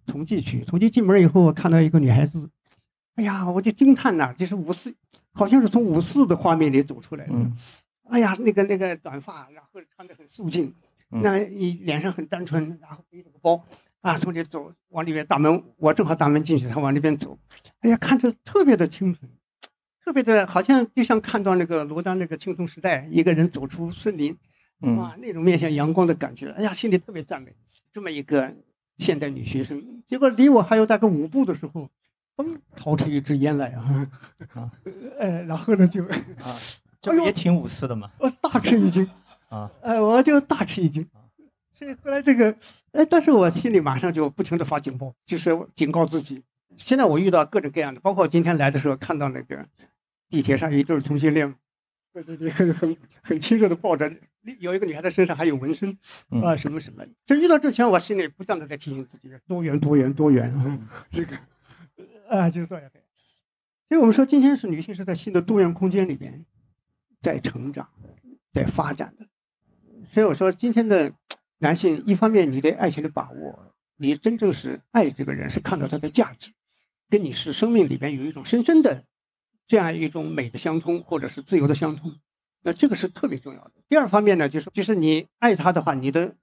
同济去，同济进门以后，我看到一个女孩子，哎呀，我就惊叹呐，就是五四，好像是从五四的画面里走出来的。哎呀，那个那个短发，然后穿的很素净，那你脸上很单纯，然后背着个包，啊，从这走往里面大门，我正好大门进去，他往那边走，哎呀，看着特别的清纯，特别的好像就像看到那个罗丹那个青铜时代，一个人走出森林。哇，那种面向阳光的感觉，哎呀，心里特别赞美。这么一个现代女学生，结果离我还有大概五步的时候，嘣，掏出一支烟来啊，啊，呃，然后呢就啊，也挺五四的嘛？我大吃一惊啊，呃，我就大吃一惊。所以后来这个，哎，但是我心里马上就不停的发警报，就是警告自己。现在我遇到各种各样的，包括今天来的时候看到那个地铁上一对同性恋。对对对，很很很亲热的抱着，有一个女孩子身上还有纹身，啊什么什么。就遇到之前，我心里不断的在提醒自己，多元多元多元，这个，啊，就是这样。所以我们说，今天是女性是在新的多元空间里边，在成长，在发展的。所以我说，今天的男性，一方面你对爱情的把握，你真正是爱这个人，是看到他的价值，跟你是生命里边有一种深深的。这样一种美的相通，或者是自由的相通，那这个是特别重要的。第二方面呢，就是就是你爱他的话，你的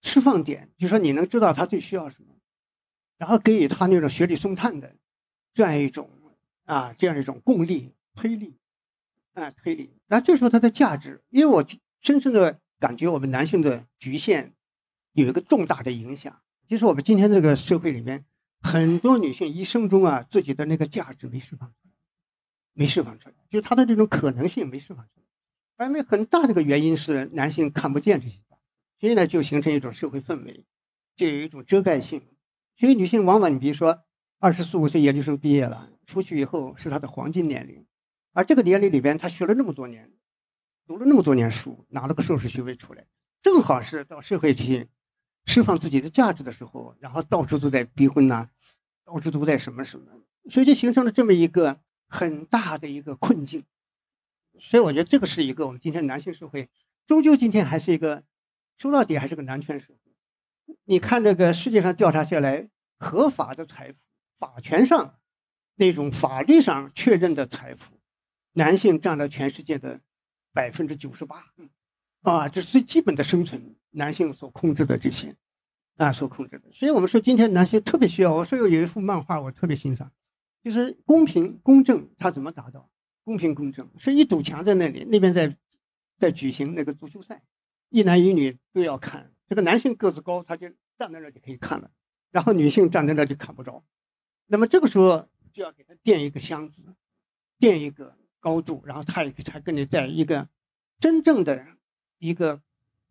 释放点，就是说你能知道他最需要什么，然后给予他那种雪里送炭的这样一种啊，这样一种共力推力啊推力。那这时候它的价值，因为我深深的感觉我们男性的局限有一个重大的影响，就是我们今天这个社会里面很多女性一生中啊自己的那个价值没释放出来。没释放出来，就是她的这种可能性没释放出来，因为很大的一个原因是男性看不见这些，所以呢就形成一种社会氛围，就有一种遮盖性。所以女性往往你比如说二十四五岁研究生毕业了，出去以后是她的黄金年龄，而这个年龄里边她学了那么多年，读了那么多年书，拿了个硕士学位出来，正好是到社会去释放自己的价值的时候，然后到处都在逼婚呐，到处都在什么什么，所以就形成了这么一个。很大的一个困境，所以我觉得这个是一个我们今天男性社会，终究今天还是一个说到底还是个男权社会。你看这个世界上调查下来，合法的财富、法权上那种法律上确认的财富，男性占了全世界的百分之九十八，啊，这是最基本的生存，男性所控制的这些，啊，所控制的。所以我们说今天男性特别需要。我说有有一幅漫画我特别欣赏，就是公平公正，它怎么达到？公平公正是一堵墙在那里，那边在在举行那个足球赛，一男一女都要看。这个男性个子高，他就站在那就可以看了，然后女性站在那就看不着。那么这个时候就要给他垫一个箱子，垫一个高度，然后他也才跟你在一个真正的一个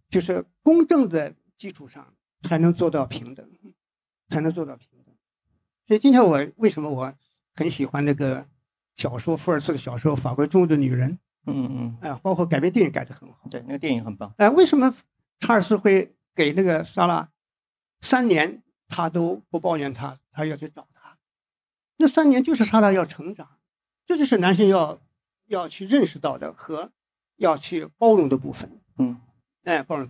就是公正的基础上才能做到平等，才能做到平等。所以今天我为什么我很喜欢那个小说福尔斯的小说《法国中的女人》？嗯嗯，哎，包括改编电影改得很好。对，那个电影很棒。哎，为什么查尔斯会？给那个莎拉三年，他都不抱怨他，他要去找他。那三年就是莎拉要成长，这就是男性要要去认识到的和要去包容的部分。嗯，哎，包容。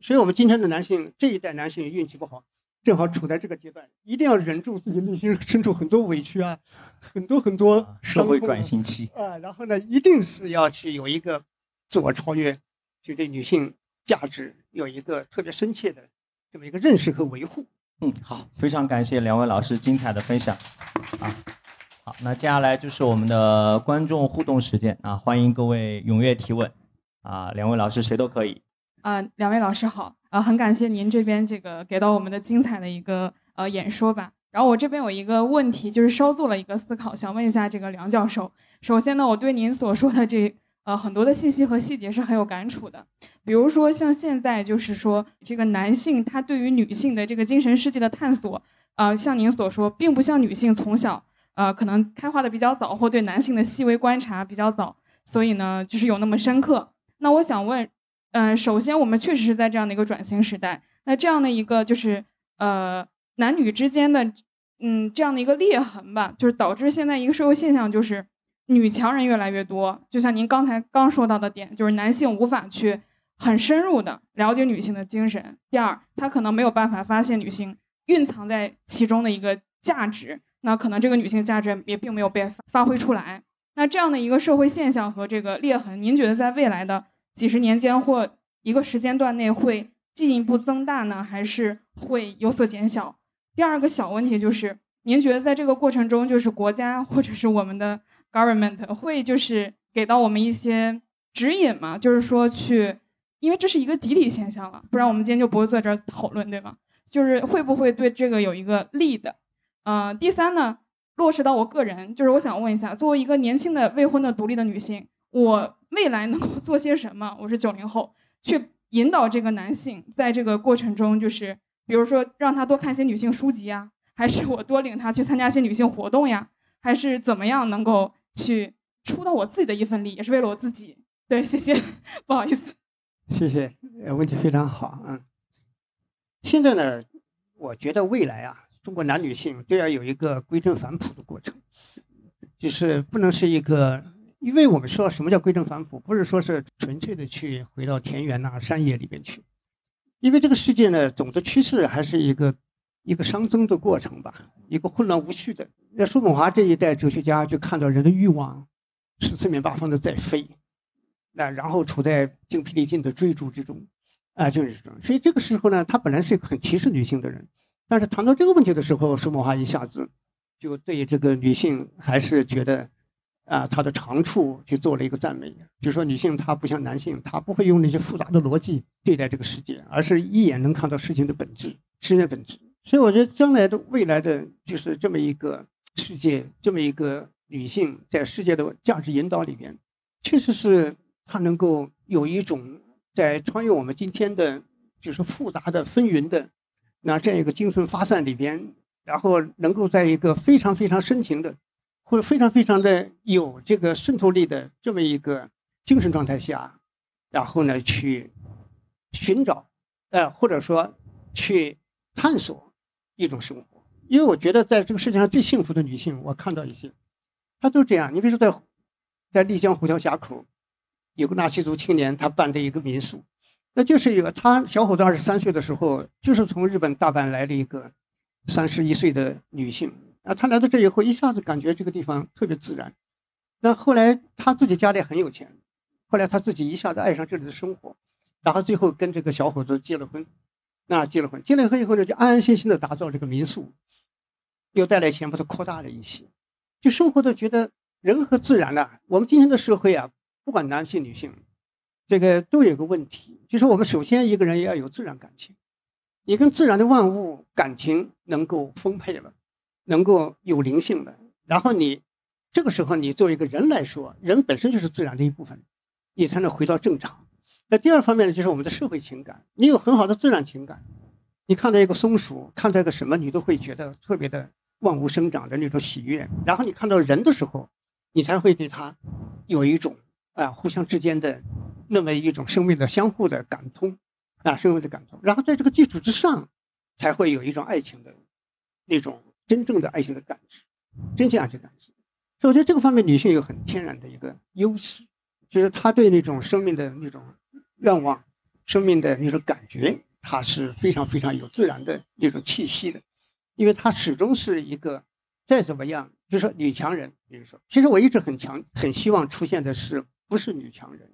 所以我们今天的男性这一代男性运气不好，正好处在这个阶段，一定要忍住自己内心深处很多委屈啊，很多很多社会转型期啊。然后呢，一定是要去有一个自我超越，去对女性。价值有一个特别深切的这么一个认识和维护。嗯，好，非常感谢两位老师精彩的分享。啊，好，那接下来就是我们的观众互动时间啊，欢迎各位踊跃提问。啊，两位老师谁都可以。啊，两位老师好。啊，很感谢您这边这个给到我们的精彩的一个呃演说吧。然后我这边有一个问题，就是稍做了一个思考，想问一下这个梁教授。首先呢，我对您所说的这。呃，很多的信息和细节是很有感触的，比如说像现在就是说这个男性他对于女性的这个精神世界的探索，呃，像您所说，并不像女性从小呃可能开化的比较早，或对男性的细微观察比较早，所以呢就是有那么深刻。那我想问，嗯，首先我们确实是在这样的一个转型时代，那这样的一个就是呃男女之间的嗯这样的一个裂痕吧，就是导致现在一个社会现象就是。女强人越来越多，就像您刚才刚说到的点，就是男性无法去很深入的了解女性的精神。第二，他可能没有办法发现女性蕴藏在其中的一个价值，那可能这个女性价值也并没有被发挥出来。那这样的一个社会现象和这个裂痕，您觉得在未来的几十年间或一个时间段内会进一步增大呢，还是会有所减小？第二个小问题就是，您觉得在这个过程中，就是国家或者是我们的。Government 会就是给到我们一些指引嘛，就是说去，因为这是一个集体现象了，不然我们今天就不会坐在这儿讨论，对吗？就是会不会对这个有一个利的？嗯，第三呢，落实到我个人，就是我想问一下，作为一个年轻的未婚的独立的女性，我未来能够做些什么？我是九零后，去引导这个男性在这个过程中，就是比如说让他多看些女性书籍呀，还是我多领他去参加些女性活动呀，还是怎么样能够？去出到我自己的一份力，也是为了我自己。对，谢谢，不好意思。谢谢，问题非常好。嗯，现在呢，我觉得未来啊，中国男女性都要有一个归正反哺的过程，就是不能是一个，因为我们说什么叫归正反哺，不是说是纯粹的去回到田园呐、山野里边去，因为这个世界呢，总的趋势还是一个。一个熵增的过程吧，一个混乱无序的。那叔本华这一代哲学家就看到人的欲望是四面八方的在飞，那然后处在精疲力尽的追逐之中，啊，就是这种。所以这个时候呢，他本来是一个很歧视女性的人，但是谈到这个问题的时候，叔本华一下子就对这个女性还是觉得啊，她的长处去做了一个赞美。比如说，女性她不像男性，她不会用那些复杂的逻辑对待这个世界，而是一眼能看到事情的本质，事情的本质。所以我觉得将来的未来的就是这么一个世界，这么一个女性在世界的价值引导里边，确实是她能够有一种在穿越我们今天的，就是复杂的纷纭的那这样一个精神发散里边，然后能够在一个非常非常深情的，或者非常非常的有这个渗透力的这么一个精神状态下，然后呢去寻找，呃或者说去探索。一种生活，因为我觉得在这个世界上最幸福的女性，我看到一些，她都这样。你比如说在，在丽江虎桥峡口，有个纳西族青年他办的一个民宿，那就是一个他小伙子二十三岁的时候，就是从日本大阪来的一个三十一岁的女性啊，他来到这以后，一下子感觉这个地方特别自然。那后来他自己家里很有钱，后来他自己一下子爱上这里的生活，然后最后跟这个小伙子结了婚，那结了婚，结了婚以后呢，就安安心心的打造这个民宿，又带来钱把它扩大了一些，就生活的觉得人和自然呢，我们今天的社会啊，不管男性女性，这个都有个问题，就是我们首先一个人要有自然感情，你跟自然的万物感情能够丰沛了，能够有灵性的，然后你。这个时候，你作为一个人来说，人本身就是自然的一部分，你才能回到正常。那第二方面呢，就是我们的社会情感。你有很好的自然情感，你看到一个松鼠，看到一个什么，你都会觉得特别的万物生长的那种喜悦。然后你看到人的时候，你才会对他有一种啊互相之间的那么一种生命的相互的感通啊生命的感通。然后在这个基础之上，才会有一种爱情的那种真正的爱情的感知，真正爱情感知。所以我觉得这个方面，女性有很天然的一个优势，就是她对那种生命的那种愿望、生命的那种感觉，她是非常非常有自然的那种气息的，因为她始终是一个再怎么样，就是说女强人。比如说，其实我一直很强，很希望出现的是不是女强人，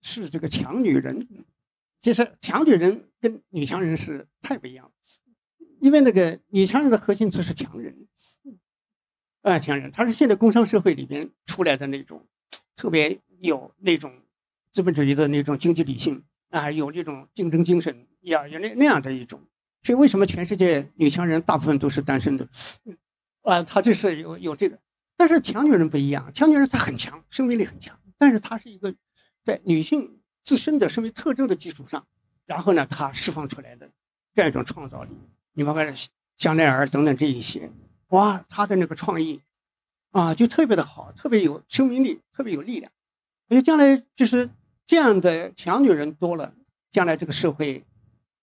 是这个强女人。其实强女人跟女强人是太不一样了，因为那个女强人的核心词是强人。啊，强人，她是现在工商社会里边出来的那种，特别有那种资本主义的那种经济理性啊，有这种竞争精神，呀，有那那样的一种。所以为什么全世界女强人大部分都是单身的？啊，她就是有有这个。但是强女人不一样，强女人她很强，生命力很强，但是她是一个在女性自身的生命特征的基础上，然后呢，她释放出来的这样一种创造力。你包括香奈儿等等这一些。哇，他的那个创意，啊，就特别的好，特别有生命力，特别有力量。因为将来就是这样的强女人多了，将来这个社会，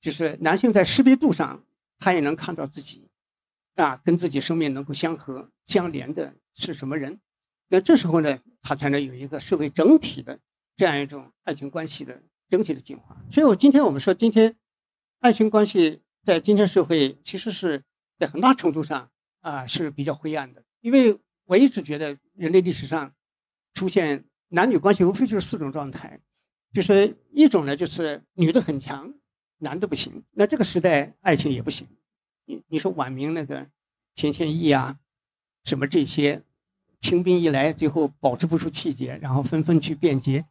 就是男性在识别度上，他也能看到自己，啊，跟自己生命能够相合相连的是什么人。那这时候呢，他才能有一个社会整体的这样一种爱情关系的整体的进化。所以，我今天我们说，今天爱情关系在今天社会，其实是在很大程度上。啊，是比较灰暗的，因为我一直觉得人类历史上出现男女关系无非就是四种状态，就是一种呢就是女的很强，男的不行，那这个时代爱情也不行。你你说晚明那个钱谦益啊，什么这些清兵一来，最后保持不住气节，然后纷纷去变节，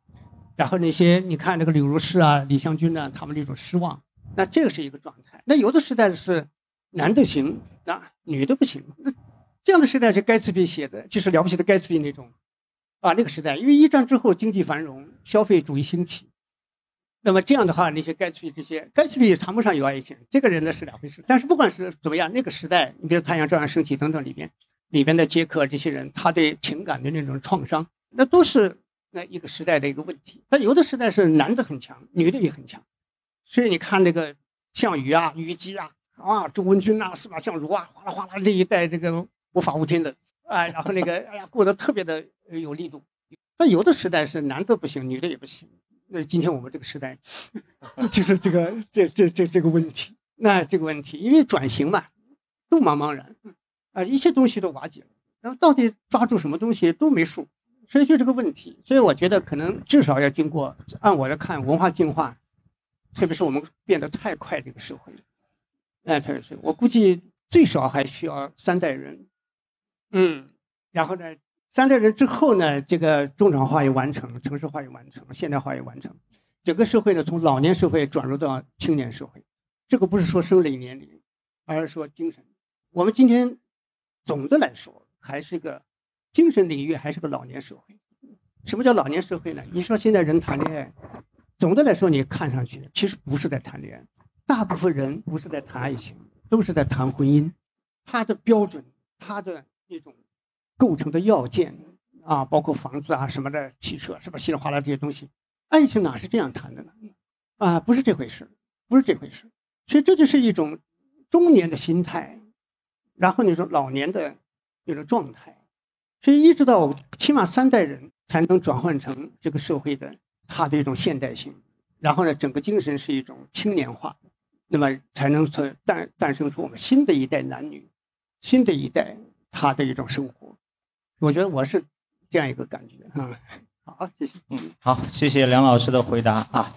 然后那些你看那个柳如是啊、李香君呢，他们那种失望，那这个是一个状态。那有的时代是。男的行，那女的不行。那这样的时代是盖茨比写的，就是了不起的盖茨比那种，啊，那个时代，因为一战之后经济繁荣，消费主义兴起，那么这样的话，那些盖茨比这些，盖茨比也谈不上有爱情，这个人呢是两回事。但是不管是怎么样，那个时代，你比如《太阳照样升起》等等里边，里边的杰克这些人，他对情感的那种创伤，那都是那一个时代的一个问题。但有的时代是男的很强，女的也很强，所以你看那个项羽啊、虞姬啊。啊，周文君呐，司马相如啊，哗啦哗啦这一代这个无法无天的，哎，然后那个哎呀过得特别的有力度。那有的时代是男的不行，女的也不行。那今天我们这个时代，就是这个这这这这个问题。那这个问题，因为转型嘛，都茫茫然，啊，一切东西都瓦解了。然后到底抓住什么东西都没数，所以就这个问题。所以我觉得可能至少要经过，按我来看，文化进化，特别是我们变得太快这个社会。哎，特别是我估计最少还需要三代人，嗯，然后呢，三代人之后呢，这个中产化也完成，城市化也完成，现代化也完成，整个社会呢从老年社会转入到青年社会，这个不是说生理年龄，而是说精神。我们今天总的来说还是个精神领域还是个老年社会。什么叫老年社会呢？你说现在人谈恋爱，总的来说你看上去其实不是在谈恋爱。大部分人不是在谈爱情，都是在谈婚姻。他的标准，他的那种构成的要件啊，包括房子啊什么的，汽车是吧？稀里哗啦这些东西，爱情哪是这样谈的呢？啊，不是这回事，不是这回事。所以这就是一种中年的心态，然后那种老年的那种状态。所以一直到起码三代人才能转换成这个社会的它的一种现代性。然后呢，整个精神是一种青年化，那么才能说诞诞生出我们新的一代男女，新的一代他的一种生活。我觉得我是这样一个感觉啊。好，谢谢。嗯，好，谢谢梁老师的回答啊。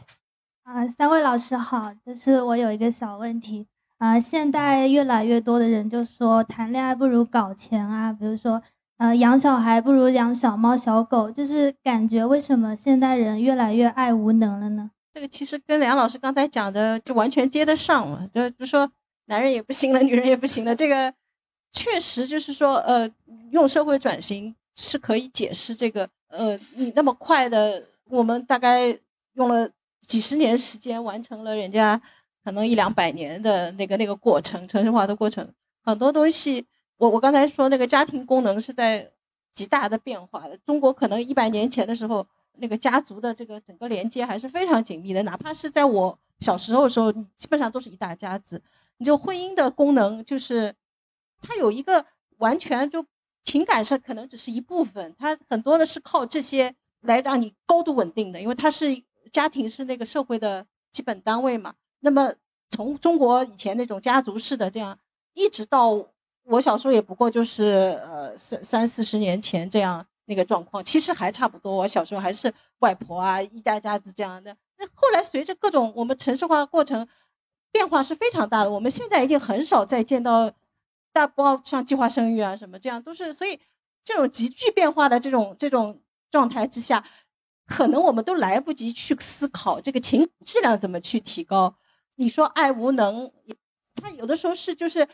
啊，三位老师好，就是我有一个小问题啊，现在越来越多的人就说谈恋爱不如搞钱啊，比如说呃养小孩不如养小猫小狗，就是感觉为什么现代人越来越爱无能了呢？这个其实跟梁老师刚才讲的就完全接得上嘛，就就说男人也不行了，女人也不行了，这个确实就是说呃用社会转型是可以解释这个。呃，你那么快的，我们大概用了几十年时间完成了人家可能一两百年的那个那个过程，城市化的过程，很多东西，我我刚才说那个家庭功能是在极大的变化的。中国可能一百年前的时候，那个家族的这个整个连接还是非常紧密的，哪怕是在我小时候的时候，基本上都是一大家子。你就婚姻的功能，就是它有一个完全就。情感上可能只是一部分，它很多的是靠这些来让你高度稳定的，因为它是家庭是那个社会的基本单位嘛。那么从中国以前那种家族式的这样，一直到我小时候也不过就是呃三三四十年前这样那个状况，其实还差不多。我小时候还是外婆啊一家家子这样的。那后来随着各种我们城市化过程变化是非常大的，我们现在已经很少再见到。大包像计划生育啊什么这样都是，所以这种急剧变化的这种这种状态之下，可能我们都来不及去思考这个情质量怎么去提高。你说爱无能，他有的时候是就是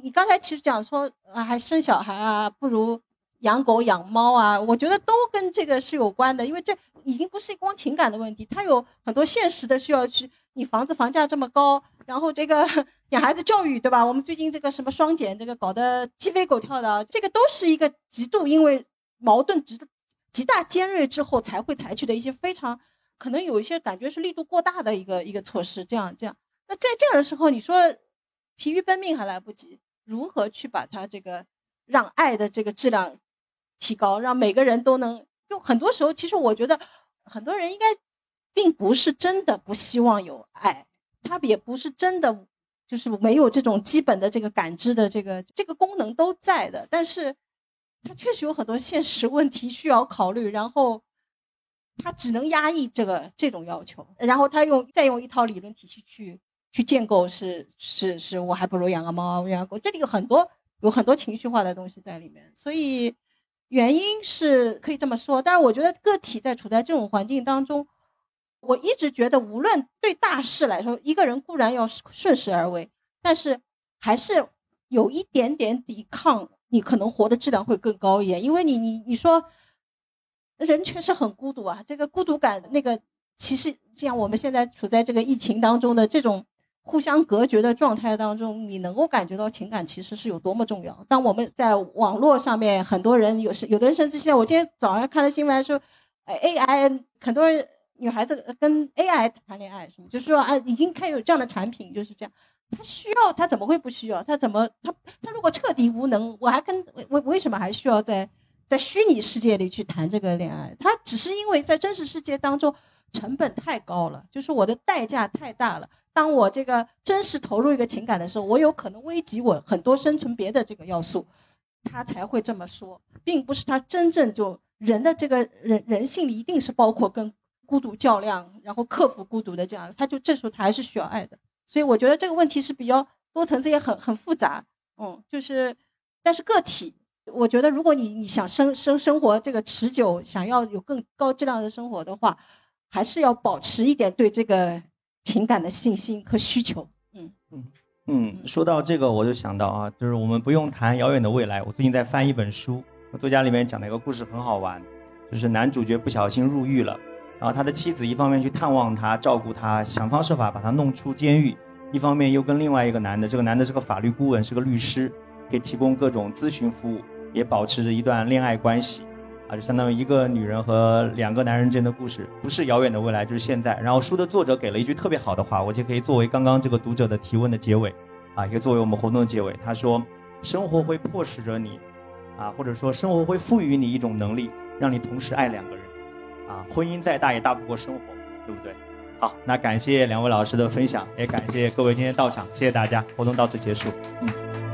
你刚才其实讲说啊，还生小孩啊，不如养狗养猫啊，我觉得都跟这个是有关的，因为这已经不是光情感的问题，它有很多现实的需要去。你房子房价这么高，然后这个。养孩子教育，对吧？我们最近这个什么双减，这个搞得鸡飞狗跳的，这个都是一个极度因为矛盾极极大尖锐之后才会采取的一些非常可能有一些感觉是力度过大的一个一个措施。这样这样，那在这样的时候，你说疲于奔命还来不及，如何去把它这个让爱的这个质量提高，让每个人都能？就很多时候，其实我觉得很多人应该并不是真的不希望有爱，他也不是真的。就是没有这种基本的这个感知的这个这个功能都在的，但是他确实有很多现实问题需要考虑，然后他只能压抑这个这种要求，然后他用再用一套理论体系去去建构，是是是，我还不如养个猫养个狗，这里有很多有很多情绪化的东西在里面，所以原因是可以这么说，但是我觉得个体在处在这种环境当中。我一直觉得，无论对大事来说，一个人固然要顺势而为，但是还是有一点点抵抗，你可能活的质量会更高一点。因为你，你，你说，人确实很孤独啊。这个孤独感，那个其实像我们现在处在这个疫情当中的这种互相隔绝的状态当中，你能够感觉到情感其实是有多么重要。当我们在网络上面，很多人有时，有的人甚至现在，我今天早上看的新闻说，哎，AI 很多人。女孩子跟 AI 谈恋爱，什么就是说啊，已经开有这样的产品，就是这样。他需要，他怎么会不需要？他怎么他他如果彻底无能，我还跟为为什么还需要在在虚拟世界里去谈这个恋爱？他只是因为在真实世界当中成本太高了，就是我的代价太大了。当我这个真实投入一个情感的时候，我有可能危及我很多生存别的这个要素，他才会这么说，并不是他真正就人的这个人人性里一定是包括跟。孤独较量，然后克服孤独的这样，他就这时候他还是需要爱的，所以我觉得这个问题是比较多层次，也很很复杂。嗯，就是，但是个体，我觉得如果你你想生生生活这个持久，想要有更高质量的生活的话，还是要保持一点对这个情感的信心和需求。嗯嗯嗯，说到这个，我就想到啊，就是我们不用谈遥远的未来。我最近在翻一本书，作家里面讲的一个故事很好玩，就是男主角不小心入狱了。然后他的妻子一方面去探望他、照顾他，想方设法把他弄出监狱；一方面又跟另外一个男的，这个男的是个法律顾问，是个律师，给提供各种咨询服务，也保持着一段恋爱关系，啊，就相当于一个女人和两个男人之间的故事，不是遥远的未来，就是现在。然后书的作者给了一句特别好的话，我就可以作为刚刚这个读者的提问的结尾，啊，也作为我们活动的结尾。他说：“生活会迫使着你，啊，或者说生活会赋予你一种能力，让你同时爱两个人。”啊，婚姻再大也大不过生活，对不对？好，那感谢两位老师的分享，也感谢各位今天到场，谢谢大家，活动到此结束。嗯。